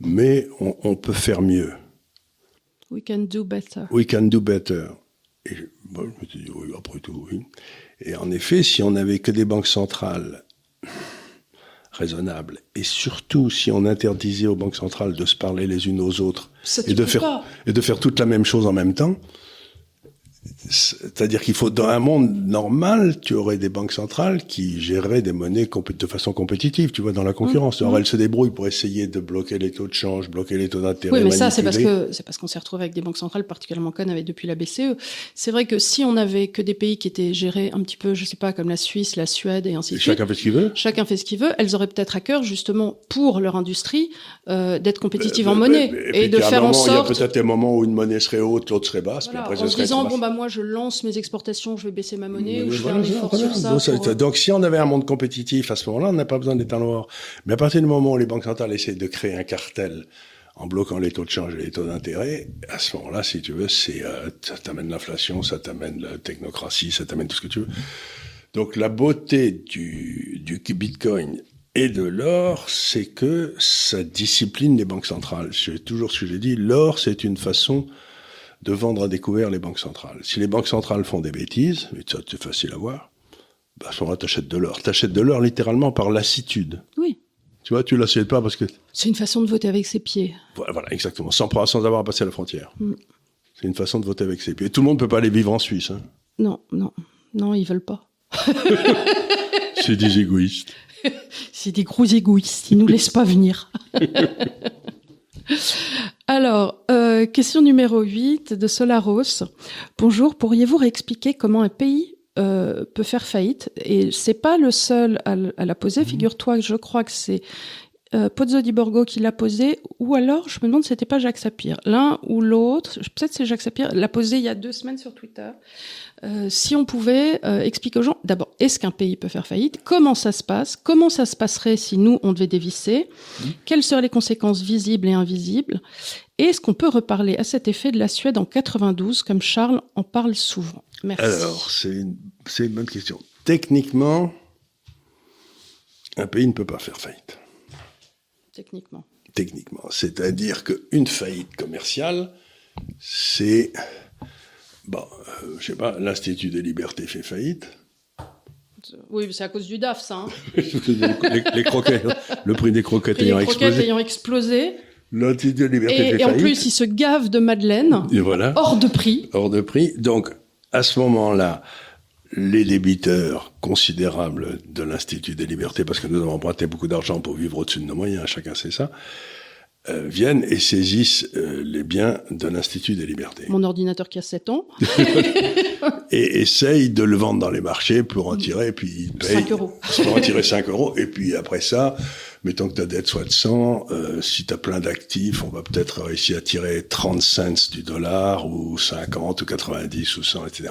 mais on, on peut faire mieux. We can do better. We can do better. Et je, bon, je me suis dit, oui, après tout, oui. Et en effet, si on n'avait que des banques centrales raisonnables, et surtout si on interdisait aux banques centrales de se parler les unes aux autres, Ça, tu et de, peux faire, pas. et de faire toute la même chose en même temps, c'est-à-dire qu'il faut, dans un monde normal, tu aurais des banques centrales qui géreraient des monnaies de façon compétitive, tu vois, dans la concurrence. Mmh, Alors elles se débrouillent pour essayer de bloquer les taux de change, bloquer les taux d'intérêt. Oui, mais ça, c'est parce que c'est parce qu'on s'est retrouvé avec des banques centrales particulièrement connes avec depuis la BCE. C'est vrai que si on avait que des pays qui étaient gérés un petit peu, je sais pas, comme la Suisse, la Suède et ainsi de suite, chacun fait ce qu'il veut. chacun fait ce qu'il veut, elles auraient peut-être à cœur justement pour leur industrie euh, d'être compétitives en Euh, monnaie euh, et, de faire en moment, Il y a sorte. peut-être des moments où une monnaie serait haute, l'autre serait basse, Voilà, puis après ce serait disant bon bah moi je lance mes exportations, je vais baisser ma monnaie ou je fais Voilà, un voilà, effort sur ça. Donc, pour- donc, si on avait un monde compétitif à ce moment-là, on n'a pas besoin en noir. Mais à partir du moment où les banques centrales essaient de créer un cartel en bloquant les taux de change et les taux d'intérêt, à ce moment-là, si tu veux, c'est euh, ça t'amène l'inflation, ça t'amène la technocratie, ça t'amène tout ce que tu veux. Donc la beauté du, du Bitcoin et de l'or, c'est que ça discipline les banques centrales. C'est toujours ce que j'ai dit, l'or, c'est une façon de vendre à découvert les banques centrales. Si les banques centrales font des bêtises, et ça c'est facile à voir, bah, à ce moment-là, t'achètes de l'or. T'achètes de l'or littéralement par lassitude. Oui, Tu vois, tu l'achètes pas parce que... c'est une façon de voter avec ses pieds. Voilà, voilà, exactement, sans, sans avoir à passer la frontière. Mm. C'est une façon de voter avec ses pieds. Et tout le monde peut pas aller vivre en Suisse. Hein. Non, non, non, ils veulent pas. C'est des égoïstes. C'est des gros égoïstes, ils nous laissent pas venir. Alors, euh, question numéro 8 de Solaros. Bonjour, pourriez-vous réexpliquer comment un pays euh, peut faire faillite? Et c'est pas le seul à, la poser. Figure-toi que je crois que c'est euh, Pozzo di Borgo qui l'a posé, ou alors je me demande si c'était pas Jacques Sapir. L'un ou l'autre, peut-être c'est Jacques Sapir, l'a posé il y a deux semaines sur Twitter. Euh, si on pouvait euh, expliquer aux gens, d'abord, est-ce qu'un pays peut faire faillite? Comment ça se passe? Comment ça se passerait si nous, on devait dévisser? Quelles seraient les conséquences visibles et invisibles? Et est-ce qu'on peut reparler à cet effet de la Suède en 92, comme Charles en parle souvent? Merci. Alors, c'est une, c'est une bonne question. Techniquement, un pays ne peut pas faire faillite. Techniquement. Techniquement. C'est-à-dire qu'une faillite commerciale, c'est... Bon, euh, je sais pas, l'Institut des libertés fait faillite. Oui, c'est à cause du DAF, ça. Hein. les, les croquettes, le prix des croquettes ayant croquettes explosé. ayant explosé. L'Institut des libertés Et, fait et en faillite. plus, ils se gavent de Madeleine, Et voilà. hors de prix. hors de prix. Donc, à ce moment-là, les débiteurs considérables de l'Institut des libertés, parce que nous avons emprunté beaucoup d'argent pour vivre au-dessus de nos moyens, chacun sait ça, euh, viennent et saisissent euh, les biens de l'Institut des libertés. Mon ordinateur qui a 7 ans, Et essayent de le vendre dans les marchés pour en tirer, et puis ils payent. 5 euros. Pour en tirer 5 euros. Et puis après ça, mettons que ta dette soit de 100, euh, si tu as plein d'actifs, on va peut-être réussir à tirer 30 cents du dollar, ou 50, ou 90, ou 100, etc.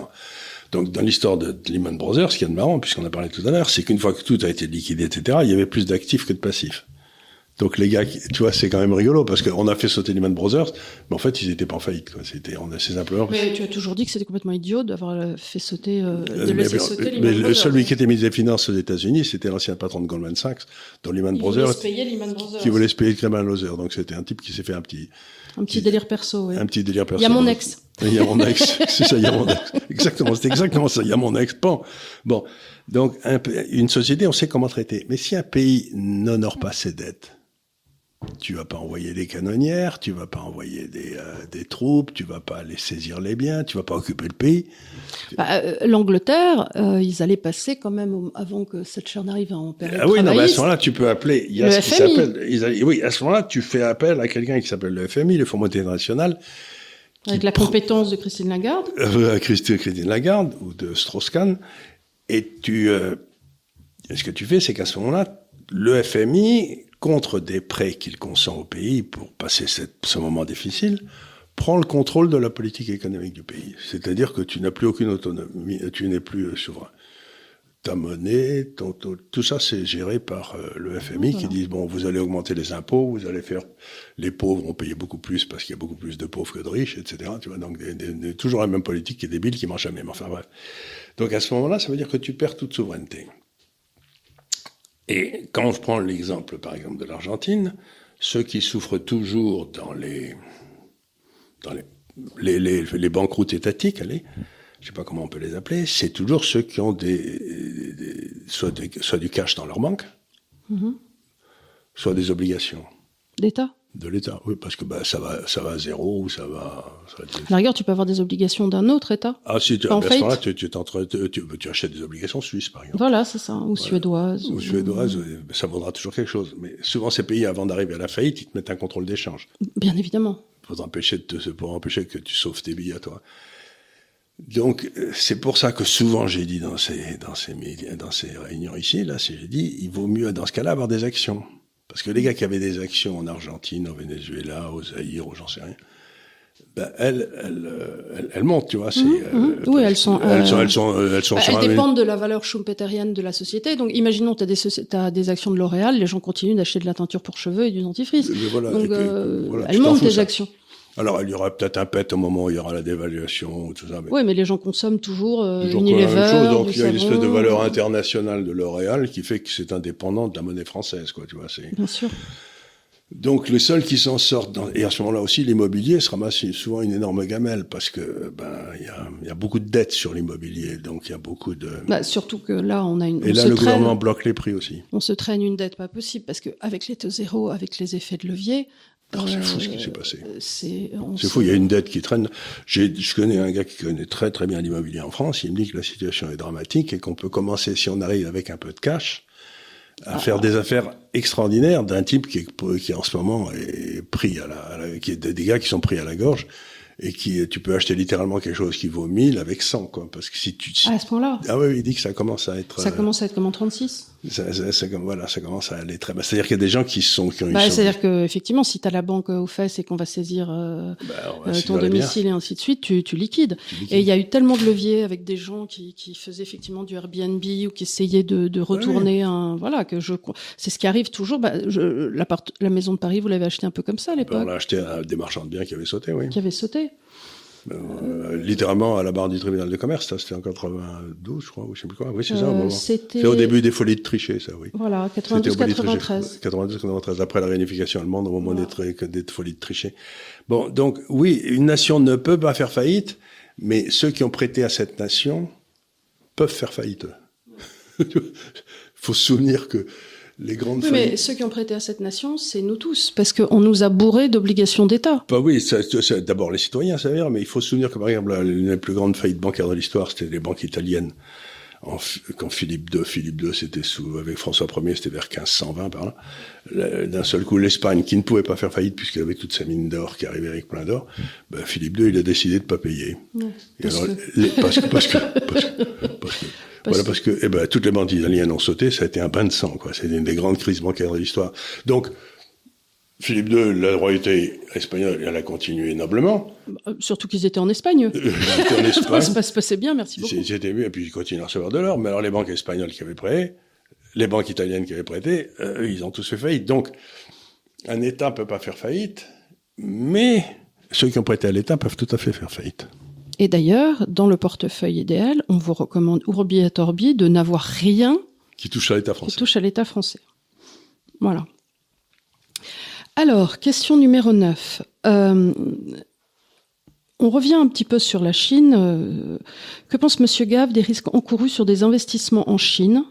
Donc, dans l'histoire de Lehman Brothers, ce qui est de marrant, puisqu'on a parlé tout à l'heure, c'est qu'une fois que tout a été liquidé, etc., il y avait plus d'actifs que de passifs. Donc, les gars, tu vois, c'est quand même rigolo, parce qu'on a fait sauter Lehman Brothers, mais en fait, ils étaient pas en faillite, quoi. C'était, on a, c'est simplement... Mais tu as toujours dit que c'était complètement idiot d'avoir euh, fait sauter, euh, de Euh, laisser mais- sauter mais Lehman le- Brothers. celui qui était ministre des Finances aux États-Unis, c'était l'ancien patron de Goldman Sachs, dont Lehman Brothers, se payer Lehman Brothers. qui voulait se payer le Lehman Brothers. Donc, c'était un type qui s'est fait un petit, Un petit délire perso, oui. un petit délire Il y a mon ex. Il y a mon ex. c'est ça, il y a mon ex. Exactement, c'est exactement ça. Il y a mon ex. Bon. Bon. Donc, un une société, on sait comment traiter. Mais si un pays n'honore pas ses dettes, tu vas pas envoyer des canonnières, tu vas pas envoyer des, euh, des troupes, tu vas pas aller saisir les biens, tu vas pas occuper le pays. Bah, euh, L'Angleterre, euh, ils allaient passer quand même, avant que Thatcher n'arrive en période Ah oui, non, mais à ce moment-là, tu peux appeler. Il y a Le ce qui FMI. s'appelle. ils a- Oui, à ce moment-là, tu fais appel à quelqu'un qui s'appelle le FMI, le Fonds monétaire national, avec la compétence de Christine Lagarde? euh, à Christine, Christine Lagarde ou de Strauss-Kahn, et tu. euh, ce que tu fais, c'est qu'à ce moment-là, le FMI, contre des prêts qu'il consent au pays pour passer cette- ce moment difficile, prend le contrôle de la politique économique du pays. C'est-à-dire que tu n'as plus aucune autonomie, tu n'es plus euh, souverain. Ta monnaie, ton, ton- tout ça, c'est géré par euh, le FMI qui dit bon, vous allez augmenter les impôts, vous allez faire, les pauvres vont payer beaucoup plus parce qu'il y a beaucoup plus de pauvres que de riches, etc. Tu vois, donc des- des- des- toujours la même politique qui est débile, qui marche jamais. Mais enfin bref. Donc à ce moment-là, ça veut dire que tu perds toute souveraineté. Et quand je prends l'exemple, par exemple, de l'Argentine, ceux qui souffrent toujours dans les dans les les, les, les banqueroutes étatiques, allez, je sais pas comment on peut les appeler, c'est toujours ceux qui ont des, des soit, soit du cash dans leur banque, Mhm. soit des obligations D'État de l'État. Oui, parce que bah, ça va ça va à zéro ou ça va. Ça va À la rigueur, tu peux avoir des obligations d'un autre État. ah si, tu, En à ce moment-là, faillite. tu, tu, t'entre- tu, tu, tu achètes des obligations suisses, par exemple. Voilà, c'est ça. Ou suédoise. Ou suédoises, ça vaudra toujours quelque chose. Mais souvent, ces pays, avant d'arriver à la faillite, ils te mettent un contrôle d'échange. Bien évidemment. pour de te, pour empêcher que tu sauves tes billets à toi. Donc euh, c'est pour ça que souvent j'ai dit dans ces dans ces médias- dans ces réunions ici là, c'est j'ai dit il vaut mieux dans ce cas-là avoir des actions parce que les gars qui avaient des actions en Argentine, au Venezuela, au Zaïre, j'en sais rien, ben elles elles, euh, elles, elles montent, tu vois. C'est, euh, mhm. Oui, elles sont, elles sont elles sont elles sont Bah, elles dépendent de la valeur schumpeterienne de la société. Donc, imaginons, tu as, as des actions de L'Oréal, les gens continuent d'acheter de la teinture pour cheveux et du dentifrice. Voilà, et Donc, puis, euh, voilà, tu elles t'en montent ça. actions. Alors il y aura peut-être un pet au moment où il y aura la dévaluation ou tout ça. Mais Oui, mais les gens consomment toujours, euh, Toujours Unilever, même chose. Donc il y a une espèce de valeur internationale de L'Oréal qui fait que c'est indépendant de la monnaie française, quoi. Tu vois. Bien sûr. donc les seuls qui s'en sortent. Dans... Et à ce moment-là aussi, l'immobilier se ramasse souvent une énorme gamelle parce que ben il y a, il y a beaucoup de dettes sur l'immobilier, donc il y a beaucoup de. Bah, surtout que là, on a une. Et on là, se le traîne- gouvernement bloque les prix aussi. on se traîne une dette pas possible parce que avec les taux zéro, avec les effets de levier. C'est fou ce euh, qui s'est passé. C'est fou, il y a une dette qui traîne. J'ai, je connais un gars qui connaît très très bien l'immobilier en France. Il me dit que la situation est dramatique et qu'on peut commencer, si on arrive avec un peu de cash, à faire des affaires extraordinaires d'un type qui, est, qui en ce moment est pris à la, à la- qui est des des gars qui sont pris à la gorge et qui, tu peux acheter littéralement quelque chose qui vaut 1000 avec 100, quoi. Parce que si tu, si- Ah, à ce point-là, ah oui, il dit que ça commence à être, ça euh, commence à être comme en 36. Ça, ça- ça- voilà, ça commence à aller très bas. C'est-à-dire qu'il y a des gens qui sont, qui ont, Bah, C'est-à-dire que effectivement, si tu as la banque aux fesses et qu'on va saisir euh, bah, va euh, ton domicile et ainsi de suite, tu, tu liquides. Tu liquides. Et il y a eu tellement de leviers avec des gens qui, qui faisaient effectivement du Airbnb ou qui essayaient de, de retourner un voilà que je c'est ce qui arrive toujours. Bah, je, l'appart- la maison de Paris, vous l'avez acheté un peu comme ça à l'époque, on l'a acheté à des marchands de biens qui avaient sauté, oui. qui avait sauté. Euh, littéralement à la barre du tribunal de commerce, ça c'était en 92, je crois, ou je sais plus quoi. Oui, c'est ça, au Euh, moment. C'était au début des folies de tricher, ça, oui. Voilà, C'était au bout des trichés. 92-93. 92-93, après la réunification allemande, au moment Voilà. des, des folies de tricher. Bon, donc, oui, une nation ne peut pas faire faillite, mais ceux qui ont prêté à cette nation peuvent faire faillite. faut se souvenir que les grandes Oui, faillites... mais ceux qui ont prêté à cette nation, c'est nous tous, parce qu'on nous a bourré d'obligations d'État. Bah oui, d'abord les citoyens, ça veut dire, mais il faut se souvenir que par exemple, l'une des plus grandes faillites bancaires de l'histoire, c'était les banques italiennes. En, quand Philippe II, Philippe II, c'était sous, avec François Ier, c'était vers 1520 par là. D'un seul coup, l'Espagne, qui ne pouvait pas faire faillite puisqu'il avait toute sa mine d'or qui arrivait avec plein d'or, bah, Philippe II, il a décidé de pas payer. Ouais, parce alors, que- les- parce que, parce que, parce que, parce que- Parce voilà, parce que, eh ben, toutes les banques italiennes ont sauté, ça a été un bain de sang, quoi. C'était une des grandes crises bancaires de l'histoire. Donc, Philippe II, la royauté espagnole, elle a continué noblement. Euh, Surtout qu'ils étaient en Espagne. Euh, il était en Ça Espagne. passe- se passait bien, merci beaucoup. C'est- C'était mieux, et puis ils continuent à recevoir de l'or. Mais alors les banques espagnoles qui avaient prêté, les banques italiennes qui avaient prêté, euh, ils ont tous fait faillite. Donc, un État peut pas faire faillite, mais ceux qui ont prêté à l'État peuvent tout à fait faire faillite. Et d'ailleurs, dans le portefeuille idéal, on vous recommande urbi et orbi de n'avoir rien Qui touchent à l'État qui français. touche à l'État français. Voilà. Alors, question numéro 9. Euh, on revient un petit peu sur la Chine. Euh, que pense Monsieur Gave des risques encourus sur des investissements en Chine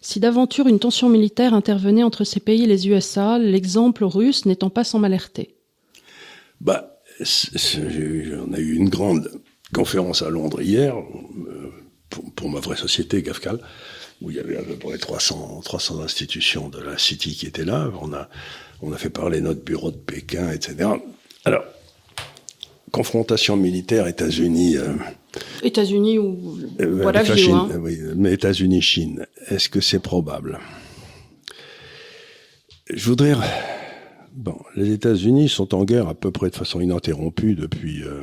si d'aventure une tension militaire intervenait entre ces pays et les USA, l'exemple russe n'étant pas sans m'alerter? Bah, on a eu une grande conférence à Londres hier, euh, pour, pour ma vraie société, GAFCAL, où il y avait à peu près 300, 300 institutions de la City qui étaient là. On a, on a fait parler notre bureau de Pékin, etc. Alors, confrontation militaire États-Unis, euh, États-Unis ou euh, voilà la Chine, hein. oui, mais États-Unis-Chine, est-ce que c'est probable? Je voudrais. Bon, les États-Unis sont en guerre à peu près de façon ininterrompue depuis. euh,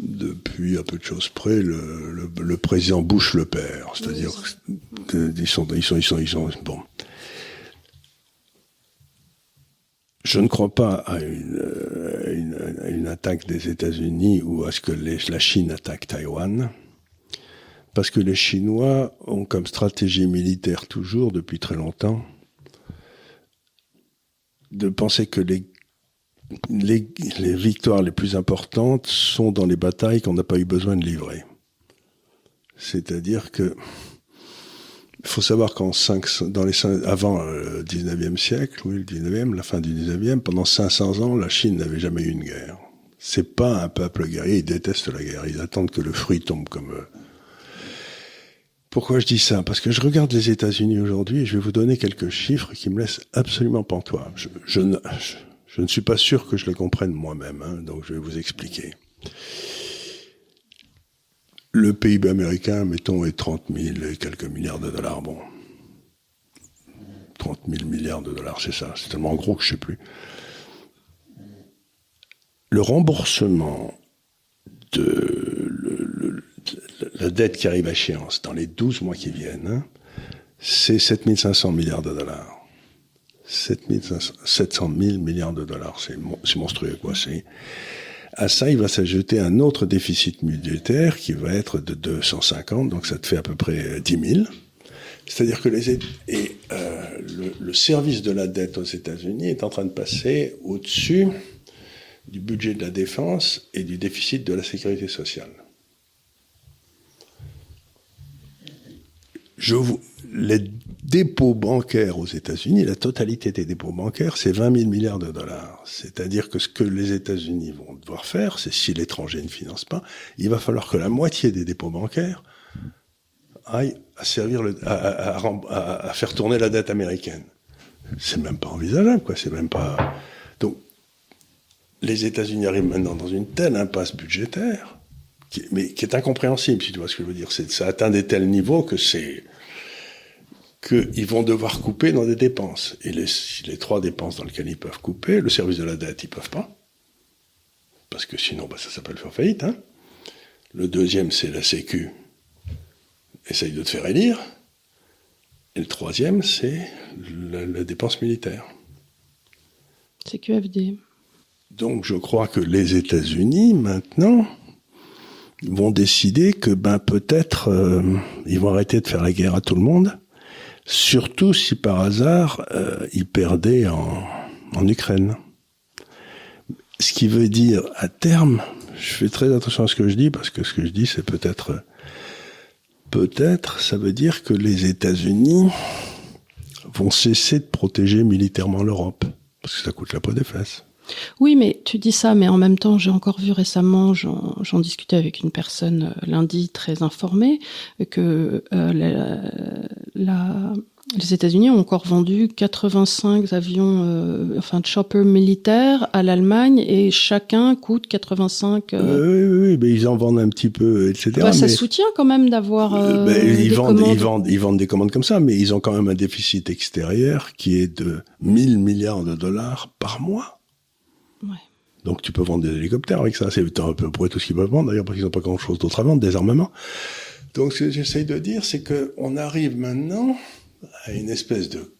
Depuis à peu de choses près, le, le, le président Bush le père. C'est-à-dire qu'ils sont, ils sont, ils sont, ils sont. Bon. Je ne crois pas à une, euh, à une, à une attaque des États-Unis ou à ce que les- la Chine attaque Taïwan, parce que les Chinois ont comme stratégie militaire toujours, depuis très longtemps, de penser que les, les, victoires les plus importantes sont dans les batailles qu'on n'a pas eu besoin de livrer. C'est-à-dire que il faut savoir qu'en cinq, dans les avant le 19e siècle, oui, le 19e, la fin du 19e, pendant 500 ans, la Chine n'avait jamais eu une guerre. C'est pas un peuple guerrier, ils détestent la guerre, ils attendent que le fruit tombe comme eux. Pourquoi je dis ça? Parce que je regarde les États-Unis aujourd'hui et je vais vous donner quelques chiffres qui me laissent absolument pantois. Je, je, je, ne suis pas sûr que je les comprenne moi-même, hein, donc je vais vous expliquer. Le PIB américain, mettons, est 30 000 et quelques milliards de dollars. Bon, 30 000 milliards de dollars, c'est ça. C'est tellement gros que je sais plus. Le remboursement de la dette qui arrive à échéance dans les 12 mois qui viennent, hein, c'est 7500 milliards de dollars. 700 000 milliards de dollars, c'est monstrueux quoi. À ça, il va s'ajouter un autre déficit budgétaire qui va être de 250, donc ça te fait à peu près 10 000. C'est-à-dire que les et euh, le, le, service de la dette aux États-Unis est en train de passer au-dessus du budget de la défense et du déficit de la sécurité sociale. Je vous, les dépôts bancaires aux États-Unis, la totalité des dépôts bancaires, c'est 20 000 milliards de dollars. C'est-à-dire que ce que les États-Unis vont devoir faire, c'est si l'étranger ne finance pas, il va falloir que la moitié des dépôts bancaires aille à servir le, à, à, à, faire tourner la dette américaine. C'est même pas envisageable, quoi. C'est même pas. Donc, les États-Unis arrivent maintenant dans une telle impasse budgétaire qui, mais qui est incompréhensible, si tu vois ce que je veux dire. Ça atteint des tels niveaux que c'est qu'ils vont devoir couper dans des dépenses. Et les, les, trois dépenses dans lesquelles ils peuvent couper, le service de la dette, ils peuvent pas. Parce que sinon, bah, ça s'appelle faire faillite. Hein. Le deuxième, c'est la Sécu. Essaye de te faire élire. Et le troisième, c'est la, la dépense militaire. CQFD. Donc je crois que les États-Unis, maintenant, vont décider que ben peut-être euh, ils vont arrêter de faire la guerre à tout le monde, surtout si par hasard euh, ils perdaient en, en Ukraine. Ce qui veut dire à terme, je fais très attention à ce que je dis parce que ce que je dis c'est peut-être peut-être ça veut dire que les États-Unis vont cesser de protéger militairement l'Europe parce que ça coûte la peau des fesses. Oui, mais tu dis ça, mais en même temps, j'ai encore vu récemment, j'en discutais avec une personne euh, lundi très informée, que euh, la, la, les États-Unis ont encore vendu 85 avions, euh, enfin chopper militaires à l'Allemagne et chacun coûte 85. Euh... Oui, oui, mais ils en vendent un petit peu, etc. Bah, ça mais... soutient quand même d'avoir. Ben, ils, vendent, ils, vendent, ils vendent des commandes comme ça, mais ils ont quand même un déficit extérieur qui est de 1000 milliards de dollars par mois. Donc tu peux vendre des hélicoptères avec ça. C'est à peu près tout ce qu'ils peuvent vendre, d'ailleurs, parce qu'ils n'ont pas grand-chose d'autre à vendre, des armements. Donc ce que j'essaye de dire, c'est que on arrive maintenant à une espèce de,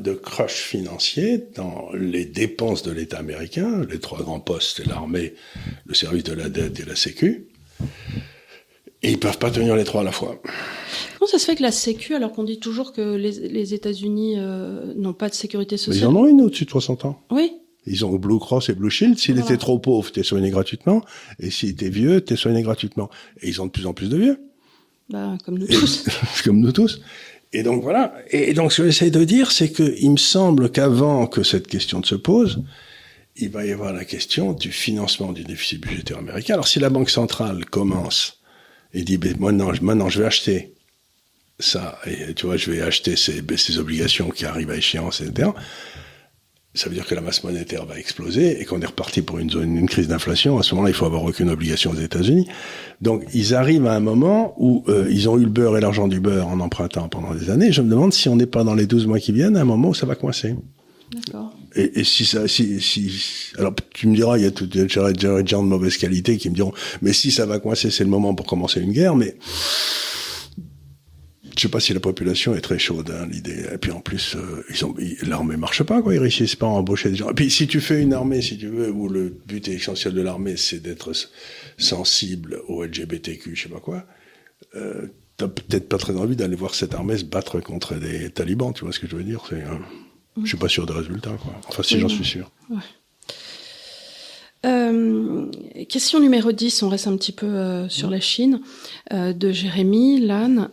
de crush financier dans les dépenses de l'État américain, les trois grands postes, c'est l'armée, le service de la dette et la Sécu. Et ils peuvent pas tenir les trois à la fois. Comment ça se fait que la Sécu, alors qu'on dit toujours que les, les États-Unis euh, n'ont pas de sécurité sociale Mais Ils en ont une au-dessus de 60 ans. Oui. Ils ont Blue Cross et Blue Shield. S'il était trop pauvre, t'es soigné gratuitement. Et s'il était vieux, t'es soigné gratuitement. Et ils ont de plus en plus de vieux. Bah, comme nous tous. comme nous tous. Et donc voilà. Et donc ce que j'essaie de dire, c'est que il me semble qu'avant que cette question ne se pose, il va y avoir la question du financement du déficit budgétaire américain. Alors si la Banque centrale commence et dit, ben, maintenant, maintenant je vais acheter ça, et tu vois, je vais acheter ces, ces obligations qui arrivent à échéance, etc ça veut dire que la masse monétaire va exploser et qu'on est reparti pour une zone, une crise d'inflation. À ce moment-là, il faut avoir aucune obligation aux États-Unis. Donc, ils arrivent à un moment où euh, ils ont eu le beurre et l'argent du beurre en empruntant pendant des années. Je me demande si on n'est pas dans les 12 mois qui viennent, à un moment où ça va coincer. D'accord. Et, et, si ça, si, si, alors tu me diras, il y a tout, des gens de mauvaise qualité qui me diront, mais si ça va coincer, c'est le moment pour commencer une guerre, mais je sais pas si la population est très chaude, hein, l'idée. Et puis en plus, euh, ils ont, l'armée marche pas, quoi. Ils réussissent pas à embaucher des gens. Et puis si tu fais une armée, si tu veux, où le but essentiel de l'armée, c'est d'être sensible au LGBTQ, je sais pas quoi, euh, t'as peut-être pas très envie d'aller voir cette armée se battre contre des talibans, tu vois ce que je veux dire C'est, Je suis pas sûr des résultats, quoi. Enfin, si j'en suis sûr. Ouais. Euh, question numéro 10, on reste un petit peu euh, sur la Chine, euh, de Jérémy Lannes.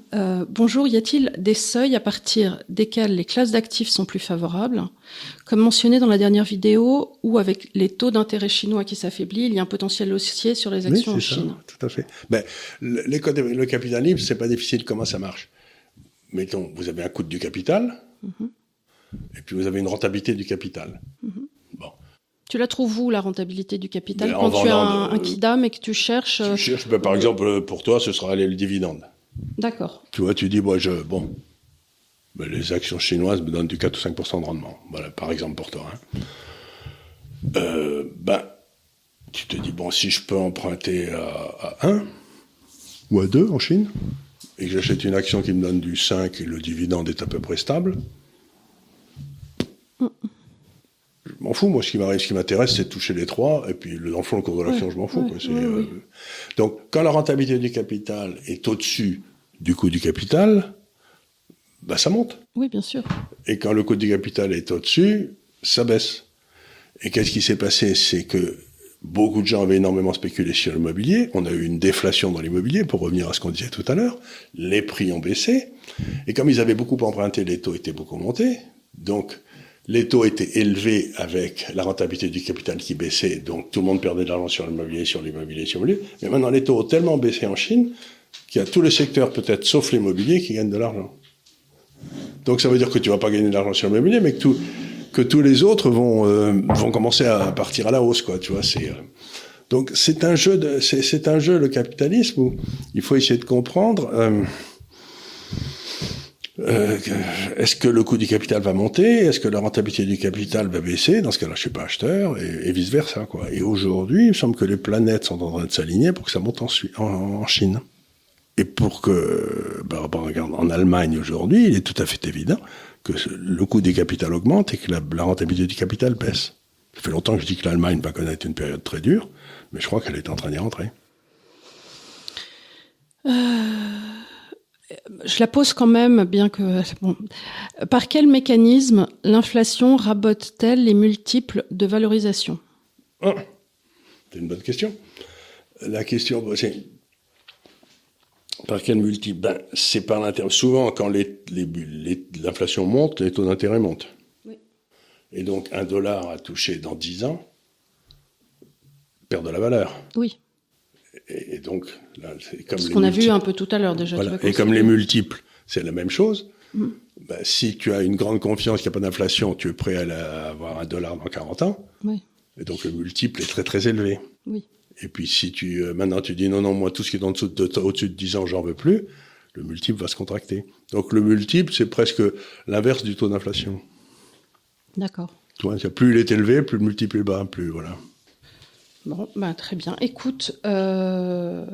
bonjour, y a-t-il des seuils à partir desquels les classes d'actifs sont plus favorables? Comme mentionné dans la dernière vidéo, où avec les taux d'intérêt chinois qui s'affaiblissent, il y a un potentiel haussier sur les actions oui, en Chine. Tout à fait. Ben, le, le capital libre, c'est pas difficile comment ça marche. Mettons, vous avez un coût du capital, mhm. et puis vous avez une rentabilité du capital. Mhm. Tu la trouves où, la rentabilité du capital, ben, quand tu as un, un, KIDAM et que tu cherches Tu cherches, ben, par exemple, pour toi, ce sera le dividende. D'accord. Tu vois, tu dis, moi, je, bon, ben, les actions chinoises me donnent du 4 ou 5% de rendement. Voilà, par exemple, pour toi. Hein. Euh, ben, tu te dis, bon, si je peux emprunter à, à 1 ou à 2 en Chine, et que j'achète une action qui me donne du 5 et le dividende est à peu près stable, mm je m'en fous. Moi, ce qui m'arrive, ce qui m'intéresse, c'est de toucher les trois. Et puis, l'enfant, le cours de l'action, je m'en fous. Euh, donc, quand la rentabilité du capital est au-dessus du coût du capital, bah, ça monte. Oui, bien sûr. Et quand le coût du capital est au-dessus, ça baisse. Et qu'est-ce qui s'est passé? C'est que beaucoup de gens avaient énormément spéculé sur l'immobilier. On a eu une déflation dans l'immobilier, pour revenir à ce qu'on disait tout à l'heure. Les prix ont baissé. Et comme ils avaient beaucoup emprunté, les taux étaient beaucoup montés. Donc, les taux étaient élevés avec la rentabilité du capital qui baissait, donc tout le monde perdait de l'argent sur l'immobilier, sur l'immobilier, sur l'immobilier. Mais maintenant, les taux ont tellement baissé en Chine qu'il y a tous les secteurs, peut-être sauf l'immobilier, qui gagnent de l'argent. Donc ça veut dire que tu vas pas gagner de l'argent sur l'immobilier, mais que, tout, que tous les autres vont, euh, vont commencer à partir à la hausse, quoi. Tu vois, c'est euh, donc c'est un jeu de, c'est un jeu le capitalisme où il faut essayer de comprendre. Euh, euh, est-ce que le coût du capital va monter? Est-ce que la rentabilité du capital va baisser? Dans ce cas-là, je suis pas acheteur et, vice versa. Et aujourd'hui, il me semble que les planètes sont en train de s'aligner pour que ça monte en, en, Chine. Et pour que, bah, regarde, en Allemagne aujourd'hui, il est tout à fait évident que le coût des capitales augmente et que la, la rentabilité du capital baisse. Ça fait longtemps que je dis que l'Allemagne va connaître une période très dure, mais je crois qu'elle est en train d'y rentrer. Euh je la pose quand même, bien que bon. Par quel mécanisme l'inflation rabote-t-elle les multiples de valorisation? Ah, C'est une bonne question. La question, c'est par quel multiple? Ben, C'est par l'intérêt. Souvent, quand l'inflation monte, les taux d'intérêt montent. Oui. Et donc, un dollar à toucher dans 10 ans perd de la valeur. Oui. Et, donc, là, c'est comme. Ce qu'on a vu un peu tout à l'heure déjà. Voilà. Et comme les multiples, c'est la même chose. Mm. Bah, si tu as une grande confiance qu'il n'y a pas d'inflation, tu es prêt à, avoir un dollar dans 40 ans. Oui. Et donc le multiple est très très élevé. Oui. Et puis si tu euh, maintenant tu dis non non moi tout ce qui est en dessous de, au-dessus de 10 ans j'en veux plus, le multiple va se contracter. Donc le multiple c'est presque l'inverse du taux d'inflation. D'accord. Tu vois, plus il est élevé, plus le multiple est bas, plus voilà. Bon, bah, très bien. Écoute, euh,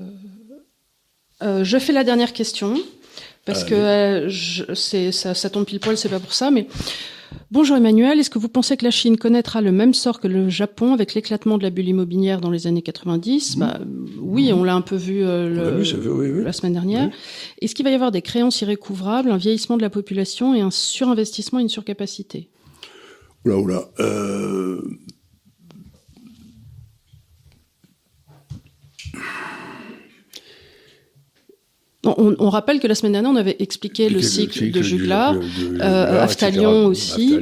euh, je fais la dernière question parce que euh, ça, ça, tombe pile poil, c'est pas pour ça, mais bonjour Emmanuel. Est-ce que vous pensez que la Chine connaîtra le même sort que le Japon avec l'éclatement de la bulle immobilière dans les années 90 mmh. bah, Oui, on l'a un peu vu, le, la semaine dernière. Est-ce qu'il va y avoir des créances irrécouvrables, un vieillissement de la population et un surinvestissement, une surcapacité? Oula, oula. Euh, On, rappelle que la semaine dernière, on avait expliqué le cycle, de Juglar, euh, Aftalion aussi.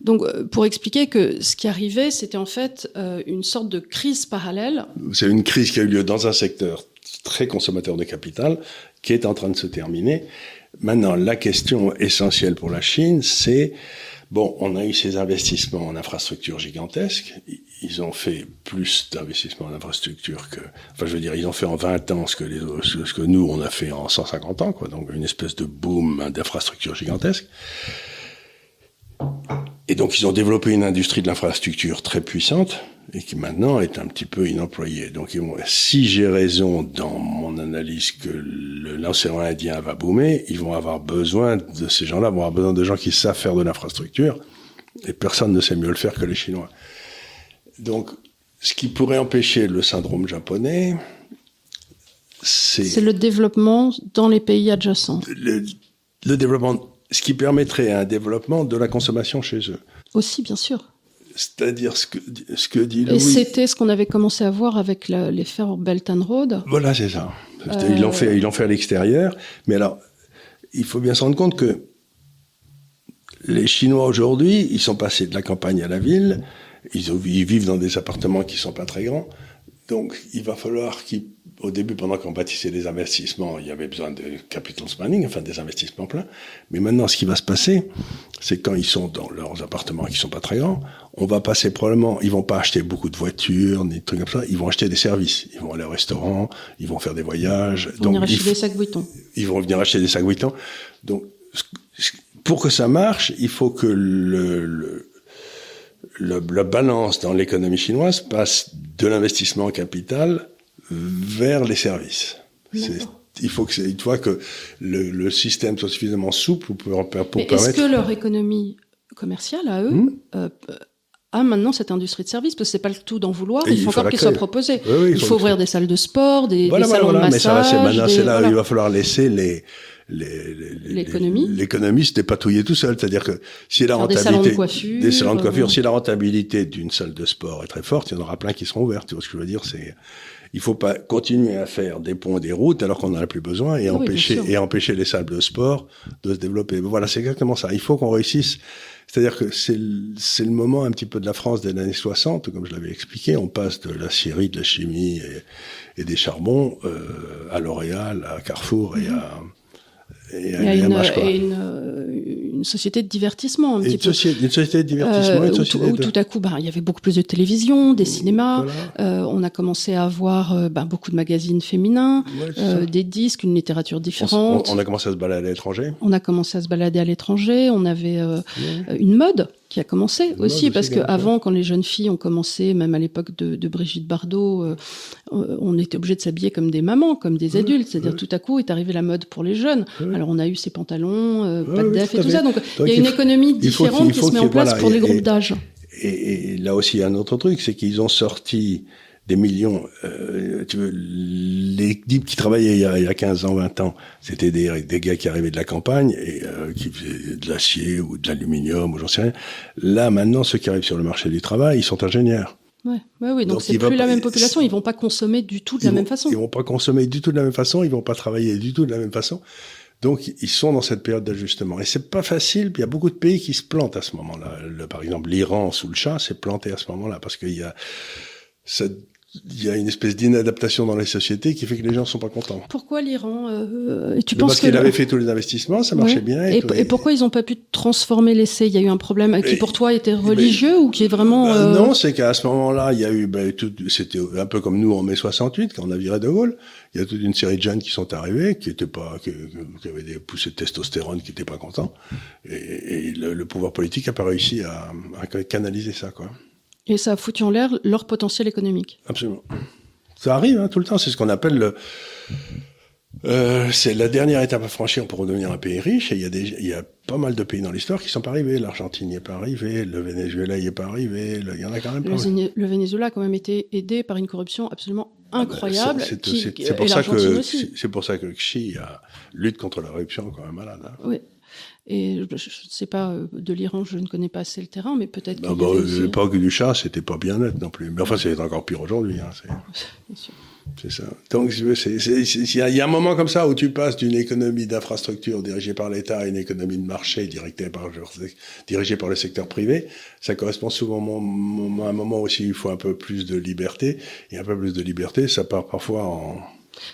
Donc, euh, pour expliquer que ce qui arrivait, c'était en fait euh, une sorte de crise parallèle. C'est une crise qui a eu lieu dans un secteur très consommateur de capital, qui est en train de se terminer. Maintenant, la question essentielle pour la Chine, c'est Bon, on a eu ces investissements en infrastructure gigantesques. Ils ont fait plus d'investissements en infrastructure que, enfin, je veux dire, ils ont fait en 20 ans ce que nous, on a fait en 150 ans, quoi. Donc, une espèce de boom d'infrastructure gigantesque. Et donc, ils ont développé une industrie de l'infrastructure très puissante et qui maintenant est un petit peu inemployée. Donc, si j'ai raison dans mon analyse que l'océan Indien va boomer, ils vont avoir besoin de ces gens-là, vont avoir besoin de gens qui savent faire de l'infrastructure, et personne ne sait mieux le faire que les Chinois. Donc, ce qui pourrait empêcher le syndrome japonais, c'est... C'est le développement dans les pays adjacents. Le, le développement ce qui permettrait un développement de la consommation chez eux. Aussi, bien sûr. C'est-à-dire ce que, ce que dit Louis. Et c'était ce qu'on avait commencé à voir avec la, les fers Belt and Road. Voilà, c'est ça. Ils l'ont fait, ils l'ont fait à l'extérieur. Mais alors, il faut bien se rendre compte que les Chinois aujourd'hui, ils sont passés de la campagne à la ville. Ils, ils vivent dans des appartements qui sont pas très grands. Donc, il va falloir qu'ils, au début, pendant qu'on bâtissait les investissements, il y avait besoin de capital spending, enfin des investissements pleins. Mais maintenant, ce qui va se passer, c'est quand ils sont dans leurs appartements qui sont pas très grands, on va passer probablement, ils vont pas acheter beaucoup de voitures, ni de trucs comme ça, ils vont acheter des services. Ils vont aller au restaurant, ils vont faire des voyages. Ils vont venir acheter des sacs Vuitton. Ils vont venir acheter des sacs Vuitton. Donc, pour que ça marche, il faut que le, le le, la balance dans l'économie chinoise passe de l'investissement en capital vers les services. Il faut que, il faut que le, le, système soit suffisamment souple pour, pour Mais permettre. Est-ce que leur économie commerciale à eux hmm euh, a maintenant cette industrie de services? Parce que c'est pas le tout d'en vouloir. il faut, encore qu'il soit proposé. Oui, oui, il, faut, faut ouvrir des salles de sport, des, voilà, des salons voilà, de massage. Mais ça, maintenant, c'est là où il va falloir laisser les l'économie l'économie se dépatouiller tout seul c'est-à-dire que si la rentabilité des salons de coiffure, des salons de coiffure euh... si la rentabilité d'une salle de sport est très forte il y en aura plein qui seront ouvertes tu vois ce que je veux dire? C'est il faut pas continuer à faire des ponts et des routes alors qu'on en a plus besoin et oui, empêcher et empêcher les salles de sport de se développer. Voilà c'est exactement ça. Il faut qu'on réussisse. C'est-à-dire que c'est c'est le moment un petit peu de la France des années 60 comme je l'avais expliqué. On passe de la scierie de la chimie et, et des charbons euh, à L'Oréal à Carrefour et à et, il y a une, et une, euh, une, société de divertissement un et petit une, peu. Société, une société de divertissement, euh, une société où, de... tout à coup, bah, il y avait beaucoup plus de télévision, des cinémas. Voilà. Euh, on a commencé à avoir euh, bah, beaucoup de magazines féminins, ouais, des disques, une littérature différente. On, on, a commencé à se balader à l'étranger. On a commencé à se balader à l'étranger. On avait ouais. une mode qui a commencé aussi, parce que avant, quand les jeunes filles ont commencé, même à l'époque de, de, Brigitte Bardot, euh, on était obligé de s'habiller comme des mamans, comme des adultes. C'est-à-dire tout à coup est arrivée la mode pour les jeunes. Alors on a eu ces pantalons, euh, pas de def et tout ça. Donc, Donc il y a une économie différente qui se met en place voilà, pour et, les groupes d'âge. Et, et, là aussi, il y a un autre truc, c'est qu'ils ont sorti des millions. Euh, tu veux, les types qui travaillaient il y a, il y a 15 ans, 20 ans, c'était des, des gars qui arrivaient de la campagne et euh, qui faisaient de l'acier ou de l'aluminium ou j'en sais rien. Là, maintenant, ceux qui arrivent sur le marché du travail, ils sont ingénieurs. Ouais, ouais, oui, donc, donc c'est plus la même population. Ils vont pas consommer du tout de la vont, même façon. Ils vont pas consommer du tout de la même façon. Ils vont pas travailler du tout de la même façon. Donc, ils sont dans cette période d'ajustement. Et c'est pas facile. Il y a beaucoup de pays qui se plantent à ce moment-là. Par exemple, l'Iran sous le chat s'est planté à ce moment-là parce qu'il y a cette il y a une espèce d'inadaptation dans les sociétés qui fait que les gens sont pas contents. Pourquoi l'Iran euh, Tu penses Parce qu'il avait fait tous les investissements, ça marchait ouais. bien. Et, et, et, pourquoi ils n'ont pas pu transformer l'essai? Il y a eu un problème qui pour toi était religieux ou qui est vraiment bah, euh... Non, c'est qu'à ce moment-là, il y a eu, bah, tout, c'était un peu comme nous en mai 68 quand on a viré de Gaulle. Il y a toute une série de jeunes qui sont arrivés, qui étaient pas, qui, qui avaient des poussées de testostérone, qui étaient pas contents. Et, et le, le, pouvoir politique a pas réussi à, à canaliser ça, quoi. Et ça a foutu en l'air leur potentiel économique. Absolument. Ça arrive hein, tout le temps. C'est ce qu'on appelle le. Euh, c'est la dernière étape à franchir pour devenir un pays riche. Et il y a des, il y a pas mal de pays dans l'histoire qui sont pas arrivés. L'Argentine n'y est pas arrivée, le Venezuela n'y est pas arrivé. Le, il y en a quand même le, pas. Le Venezuela a quand même été aidé par une corruption absolument incroyable. C'est pour ça que c'est pour ça que Xi a lutte contre la corruption quand même malade. Hein. Oui. Et je ne sais pas, euh, de l'Iran, je ne connais pas assez le terrain, mais peut-être bah, bah, L'époque du chat, c'était pas bien net non plus. Mais enfin, c'est encore pire aujourd'hui. Hein, c'est ça. Donc, il y, y, a un moment comme ça où tu passes d'une économie d'infrastructure dirigée par l'État à une économie de marché dirigée par, dirigée par le secteur privé. Ça correspond souvent à un moment aussi où il faut un peu plus de liberté. Et un peu plus de liberté, ça part parfois en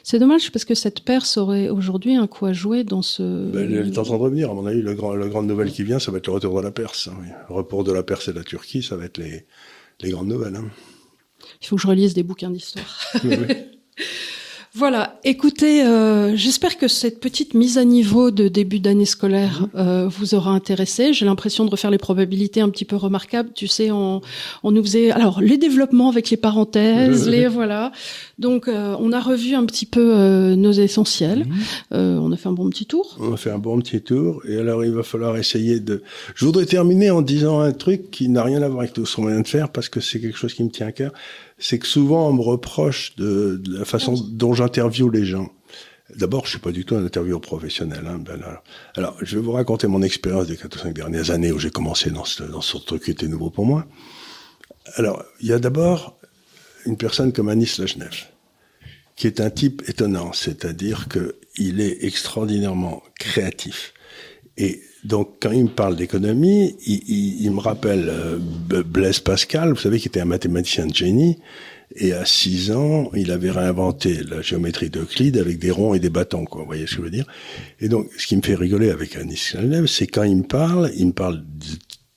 c'est dommage parce que cette Perse aurait aujourd'hui un coup à jouer dans ce. Ben, elle est en train de revenir. À mon avis, le grand, la grande nouvelle qui vient, ça va être le retour de la Perse. Hein, oui. Le report de la Perse et de la Turquie, ça va être les, les grandes nouvelles. Hein. Il faut que je relise des bouquins d'histoire. Oui, oui. Voilà, écoutez, euh, j'espère que cette petite mise à niveau de début d'année scolaire mhm. euh, vous aura intéressé. J'ai l'impression de refaire les probabilités un petit peu remarquables. Tu sais, on, on nous faisait alors les développements avec les parenthèses, les voilà. Donc, euh, on a revu un petit peu euh, nos essentiels. Mmh. on a fait un bon petit tour. On a fait un bon petit tour. Et alors, il va falloir essayer de. Je voudrais terminer en disant un truc qui n'a rien à voir avec tout ce qu'on vient de faire parce que c'est quelque chose qui me tient à cœur c'est que souvent on me reproche de, de la façon dont j'interviewe les gens. D'abord, je suis pas du tout un intervieweur professionnel. Hein, ben alors, alors, je vais vous raconter mon expérience des 4 ou 5 dernières années où j'ai commencé dans ce, dans ce truc qui était nouveau pour moi. Alors, il y a d'abord une personne comme Anis Lajnev, qui est un type étonnant, c'est-à-dire que il est extraordinairement créatif. Et donc, quand il me parle d'économie, il, il, il, me rappelle euh, Blaise Pascal, vous savez, qui était un mathématicien de génie, et à 6 ans, il avait réinventé la géométrie d'Euclide avec des ronds et des bâtons, quoi. Vous voyez ce que je veux dire? Et donc, ce qui me fait rigoler avec Anis Lajnev, c'est quand il me parle, il me parle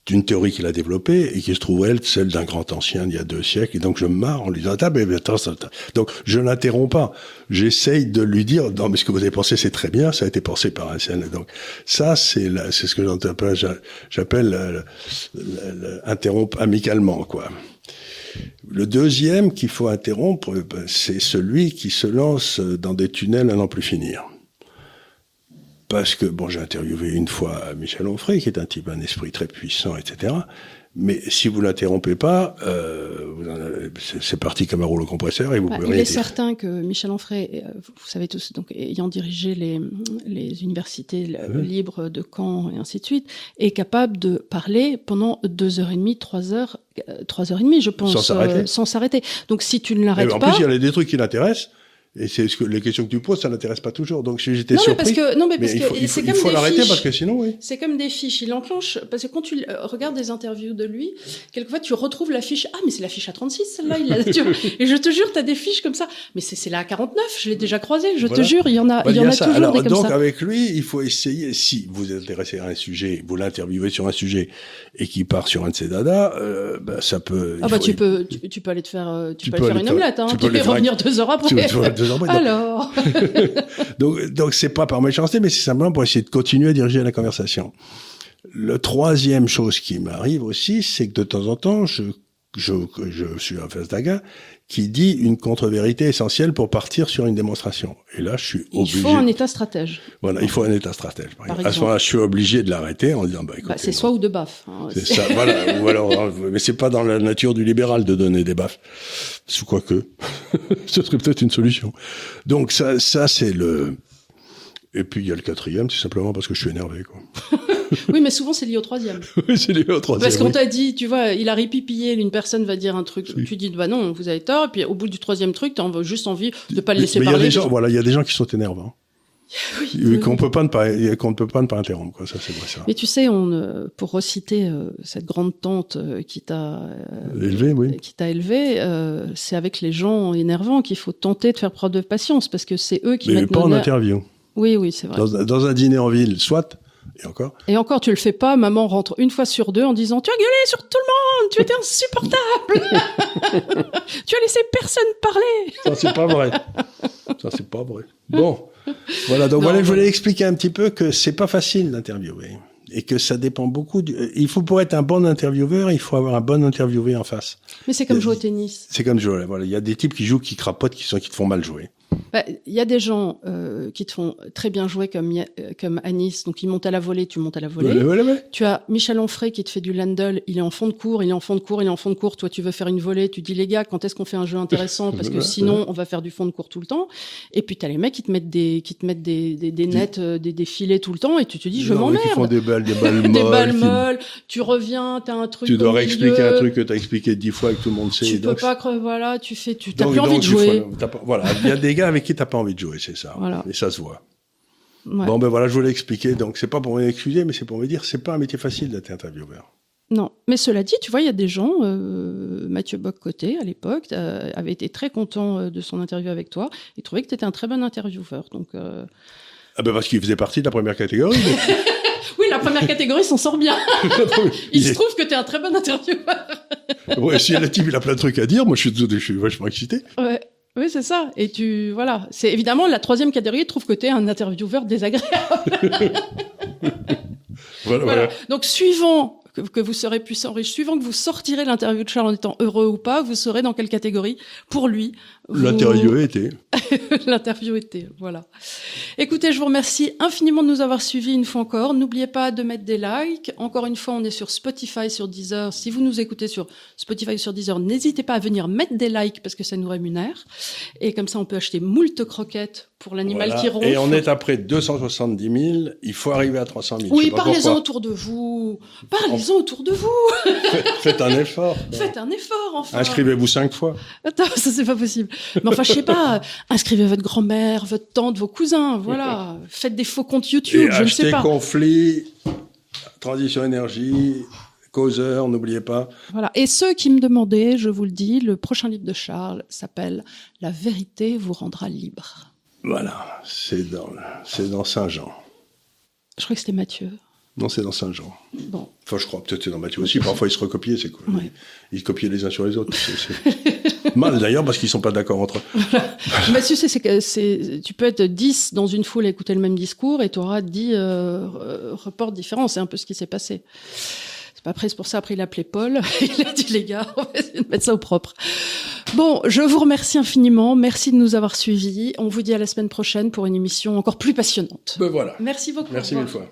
d'une théorie qu'il a développée et qui se trouve elle celle d'un grand ancien d'il y a deux siècles. Et donc je me marre en lui disant ah ben attends, attends. donc je l'interromps pas. J'essaye de lui dire non mais ce que vous avez pensé c'est très bien. Ça a été pensé par un ancien donc ça c'est c'est ce que j'appelle interrompre amicalement quoi. Le deuxième qu'il faut interrompre ben, c'est celui qui se lance dans des tunnels à n'en plus finir parce que, bon, j'ai interviewé une fois Michel Onfray, qui est un type, un esprit très puissant, etc. Mais si vous l'interrompez pas, euh, c'est parti comme un rouleau compresseur et vous bah, pouvez Il est certain que Michel Onfray, euh, vous savez tous, donc ayant dirigé les, les universités libres de Caen et ainsi de suite, est capable de parler pendant deux heures et demie, trois heures, euh, trois heures et demie, je pense, sans s'arrêter. Donc si tu ne l'arrêtes pas, en plus il y a des trucs qui l'intéressent. Et c'est ce que les questions que tu poses, ça n'intéresse pas toujours. Donc j'étais surpris. Mais parce que, non, mais parce mais que il faut, c'est il faut l'arrêter parce que sinon, oui. C'est comme des fiches. Il enclenche parce que quand tu regardes des interviews de lui, quelquefois tu retrouves la fiche. Ah, mais c'est la fiche à 36 celle-là. Il a, et je te jure, tu as des fiches comme ça. Mais c'est la à 49. Je l'ai déjà croisé. Je voilà. te jure, il y en a, bah, il y, en a, ça. toujours Alors, des comme donc ça. avec lui, il faut essayer. Si vous êtes intéressé à un sujet, vous l'interviewez sur un sujet et qui part sur un de ses dadas, euh, bah, ça peut. Ah bah faut, tu peux, tu, tu, peux aller te faire, euh, tu, Tu peux peux aller faire une te- omelette. Hein. tu peux revenir deux heures après. deux Alors. Donc, donc c'est pas par méchanceté, mais c'est simplement pour essayer de continuer à diriger la conversation. Le troisième chose qui m'arrive aussi, c'est que de temps en temps, je, je, je suis en face d'un gars qui dit une contre-vérité essentielle pour partir sur une démonstration. Et là, je suis Il obligé. faut un état stratège. Voilà, il faut un état stratège. Par exemple. À ce moment-là, je suis obligé de l'arrêter en disant, bah, écoutez, Bah, c'est soit ou de baf. hein. C'est ça, voilà. Ou alors, hein, mais c'est pas dans la nature du libéral de donner des baffes. Sous quoi que, ce serait peut-être une solution. Donc ça, ça c'est le. Et puis il y a le quatrième, c'est simplement parce que je suis énervé, quoi. Oui, mais souvent c'est lié au troisième. Oui, c'est lié au troisième. Parce qu'on oui. t'a dit, tu vois, il a ripipillé, une personne va dire un truc, tu dis, bah non, vous avez tort, et puis au bout du troisième truc, t'as juste envie de pas le Mais laisser mais il y a des gens, voilà, il y a des gens qui sont énervants, Oui, qu'on peut pas ne pas, qu'on ne peut pas ne pas interrompre, quoi. Ça, c'est vrai, ça. Mais tu sais, on, euh, pour reciter euh, cette grande tante euh, qui t'a euh, Élevé, oui. qui t'a élevé, euh, c'est avec les gens énervants qu'il faut tenter de faire preuve de patience, parce que c'est eux qui Mais pas en interview. Oui, oui, c'est vrai. Dans un dîner en ville, soit, et encore. Et encore, tu le fais pas, maman rentre une fois sur deux en disant Tu as gueulé sur tout le monde, tu étais insupportable Tu as laissé personne parler Ça, c'est pas vrai. Ça, c'est pas vrai. Bon. Voilà. Donc, Non, voilà, je voulais expliquer un petit peu que c'est pas facile d'interviewer. Et que ça dépend beaucoup du... euh, Il faut, pour être un bon intervieweur, il faut avoir un bon interviewé en face. Mais c'est comme a- jouer au tennis. C'est comme jouer. Voilà. Il y a des types qui jouent, qui crapotent, qui sont, qui te font mal jouer. Bah, Il y a des gens euh, qui te font très bien jouer comme, euh, comme Anis, donc ils montent à la volée, tu montes à la volée. Ouais, ouais, ouais. Tu as Michel Onfray qui te fait du landel, il est en fond de cours, il est en fond de cours, il est en fond de cours. Toi, tu veux faire une volée, tu dis les gars, quand est-ce qu'on fait un jeu intéressant? Parce que sinon, on va faire du fond de cours tout le temps. Et puis, tu as les mecs qui te mettent des, qui te mettent des, des, des nets, euh, des, des filets tout le temps, et tu te dis, je mais Qui font m'emmerde. des balles, des balles Des molles. balles qui- molles, tu reviens, t'as un truc. Tu dois réexpliquer un truc que tu as expliqué dix fois et que tout le monde sait. Tu peux donc, pas, voilà, tu fais, tu t'as donc- plus envie de jouer. voilà. Il y a des gars avec qui t'as pas envie de jouer, c'est ça. Voilà. Et ça se voit. Ouais. Bon, ben voilà, je voulais expliquer. Donc, c'est pas pour m'excuser, mais c'est pour me dire, c'est pas un métier facile d'être intervieweur. Non, mais cela dit, tu vois, il y a des gens, euh, Mathieu Bock-Côté, à l'époque, euh, avait été très content euh, de son interview avec toi. Il trouvait que tu étais un très bon intervieweur. Donc, euh, Ah ben parce qu'il faisait partie de la première catégorie. mais- Oui, la première catégorie s'en sort bien. Il, Il se est- trouve que tu es un très bon intervieweur. ouais, si le type il a plein de trucs à dire, moi je suis, je suis vachement excité. Ouais. Oui, c'est ça. Et tu, voilà. C'est évidemment la troisième catégorie trouve que tu es un intervieweur désagréable. Voilà, Voilà. voilà. Donc, suivant que, que vous serez puissant riche, suivant que vous sortirez l'interview de Charles en étant heureux ou pas, vous serez dans quelle catégorie Pour lui, L'interview était. L'interview était, voilà. Écoutez, je vous remercie infiniment de nous avoir suivis une fois encore. N'oubliez pas de mettre des likes. Encore une fois, on est sur Spotify, sur Deezer. Si vous nous écoutez sur Spotify, sur Deezer, n'hésitez pas à venir mettre des likes parce que ça nous rémunère. Et comme ça, on peut acheter moult croquettes pour l'animal Voilà. qui ronfle. Et on est après 270 000. Il faut arriver à 300 000. Je Oui, parlez-en autour de vous. Parlez-en autour de vous. Faites- Faites un effort. Faites un effort, enfin. Inscrivez-vous cinq fois. Attends, ça c'est pas possible. Mais enfin, je sais pas. Inscrivez votre grand-mère, votre tante, vos cousins. Voilà. Faites des faux comptes YouTube. Et je ne sais pas. conflit, transition énergie, causeur, n'oubliez pas. Voilà. Et ceux qui me demandaient, je vous le dis, le prochain livre de Charles s'appelle La vérité vous rendra libre. Voilà, c'est dans, c'est dans Saint-Jean. Je crois que c'était Mathieu. Non, c'est dans Saint-Jean. Bon. Enfin, je crois peut-être c'est dans Matthieu aussi. Parfois, ils se recopiaient, c'est cool. Ouais. Ils copiaient les uns sur les autres. Mal d'ailleurs parce qu'ils sont pas d'accord entre eux. Mathieu, c'est, que c'est, tu peux être 10 dans une foule à écouter le même discours et tu auras 10 euh, reports différents. C'est un peu ce qui s'est passé. C'est pas après, c'est pour ça, après, il a appelé Paul. il a dit, les gars, on va essayer de mettre ça au propre. Bon, je vous remercie infiniment. Merci de nous avoir suivis. On vous dit à la semaine prochaine pour une émission encore plus passionnante. Ben voilà. Merci beaucoup. Merci mille fois.